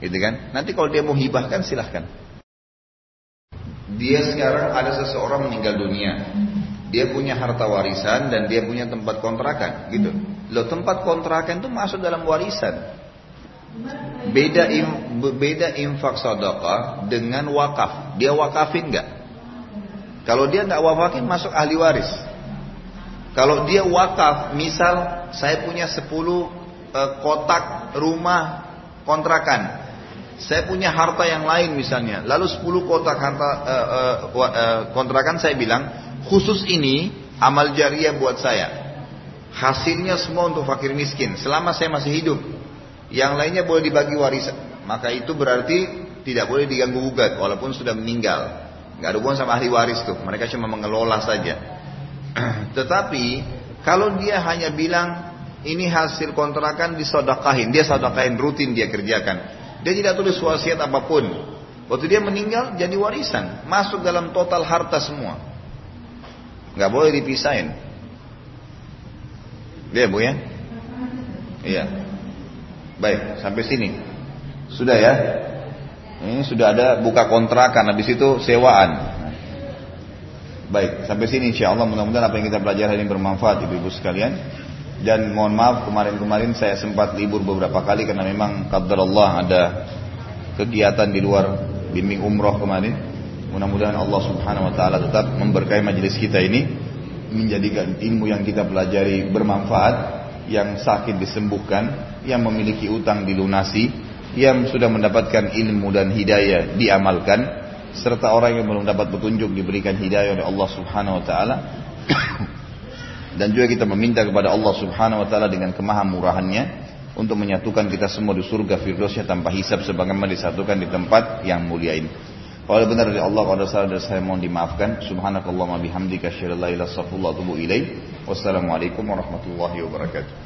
gitu kan? Nanti kalau dia mau hibahkan silahkan. Dia sekarang ada seseorang meninggal dunia. Dia punya harta warisan dan dia punya tempat kontrakan, gitu. Lo tempat kontrakan itu masuk dalam warisan. Beda im, beda infak sedekah dengan wakaf. Dia wakafin nggak? Kalau dia nggak wakafin masuk ahli waris. Kalau dia wakaf, misal saya punya 10 eh, kotak rumah kontrakan, saya punya harta yang lain misalnya, lalu 10 kotak harta uh, uh, uh, kontrakan saya bilang, khusus ini amal jariah buat saya. Hasilnya semua untuk fakir miskin selama saya masih hidup. Yang lainnya boleh dibagi warisan. Maka itu berarti tidak boleh diganggu gugat walaupun sudah meninggal. Gak ada hubungan sama ahli waris tuh. Mereka cuma mengelola saja. Tetapi kalau dia hanya bilang ini hasil kontrakan disodakahin, dia sodakahin rutin dia kerjakan. Dia tidak tulis wasiat apa pun. Waktu dia meninggal jadi warisan, masuk dalam total harta semua. Nggak boleh dipisahin. Dia bu ya? Iya. Baik, sampai sini. Sudah ya? Ini sudah ada buka kontrakan, habis itu sewaan. Baik, sampai sini insya Allah mudah-mudahan apa yang kita pelajari ini bermanfaat ibu-ibu sekalian. Dan mohon maaf kemarin-kemarin saya sempat libur beberapa kali karena memang kadar Allah ada kegiatan di luar bimbing umroh kemarin. Mudah-mudahan Allah Subhanahu wa taala tetap memberkahi majelis kita ini menjadikan ilmu yang kita pelajari bermanfaat, yang sakit disembuhkan, yang memiliki utang dilunasi, yang sudah mendapatkan ilmu dan hidayah diamalkan, serta orang yang belum dapat petunjuk diberikan hidayah oleh Allah Subhanahu wa taala dan juga kita meminta kepada Allah Subhanahu wa taala dengan kemahamurahannya untuk menyatukan kita semua di surga firdausnya tanpa hisab sebagaimana disatukan di tempat yang mulia ini. Kalau benar dari Allah, kalau salah dari saya mohon dimaafkan. Subhanakallahumma bihamdika asyhadu an la ilaha illa anta. Wassalamualaikum warahmatullahi wabarakatuh.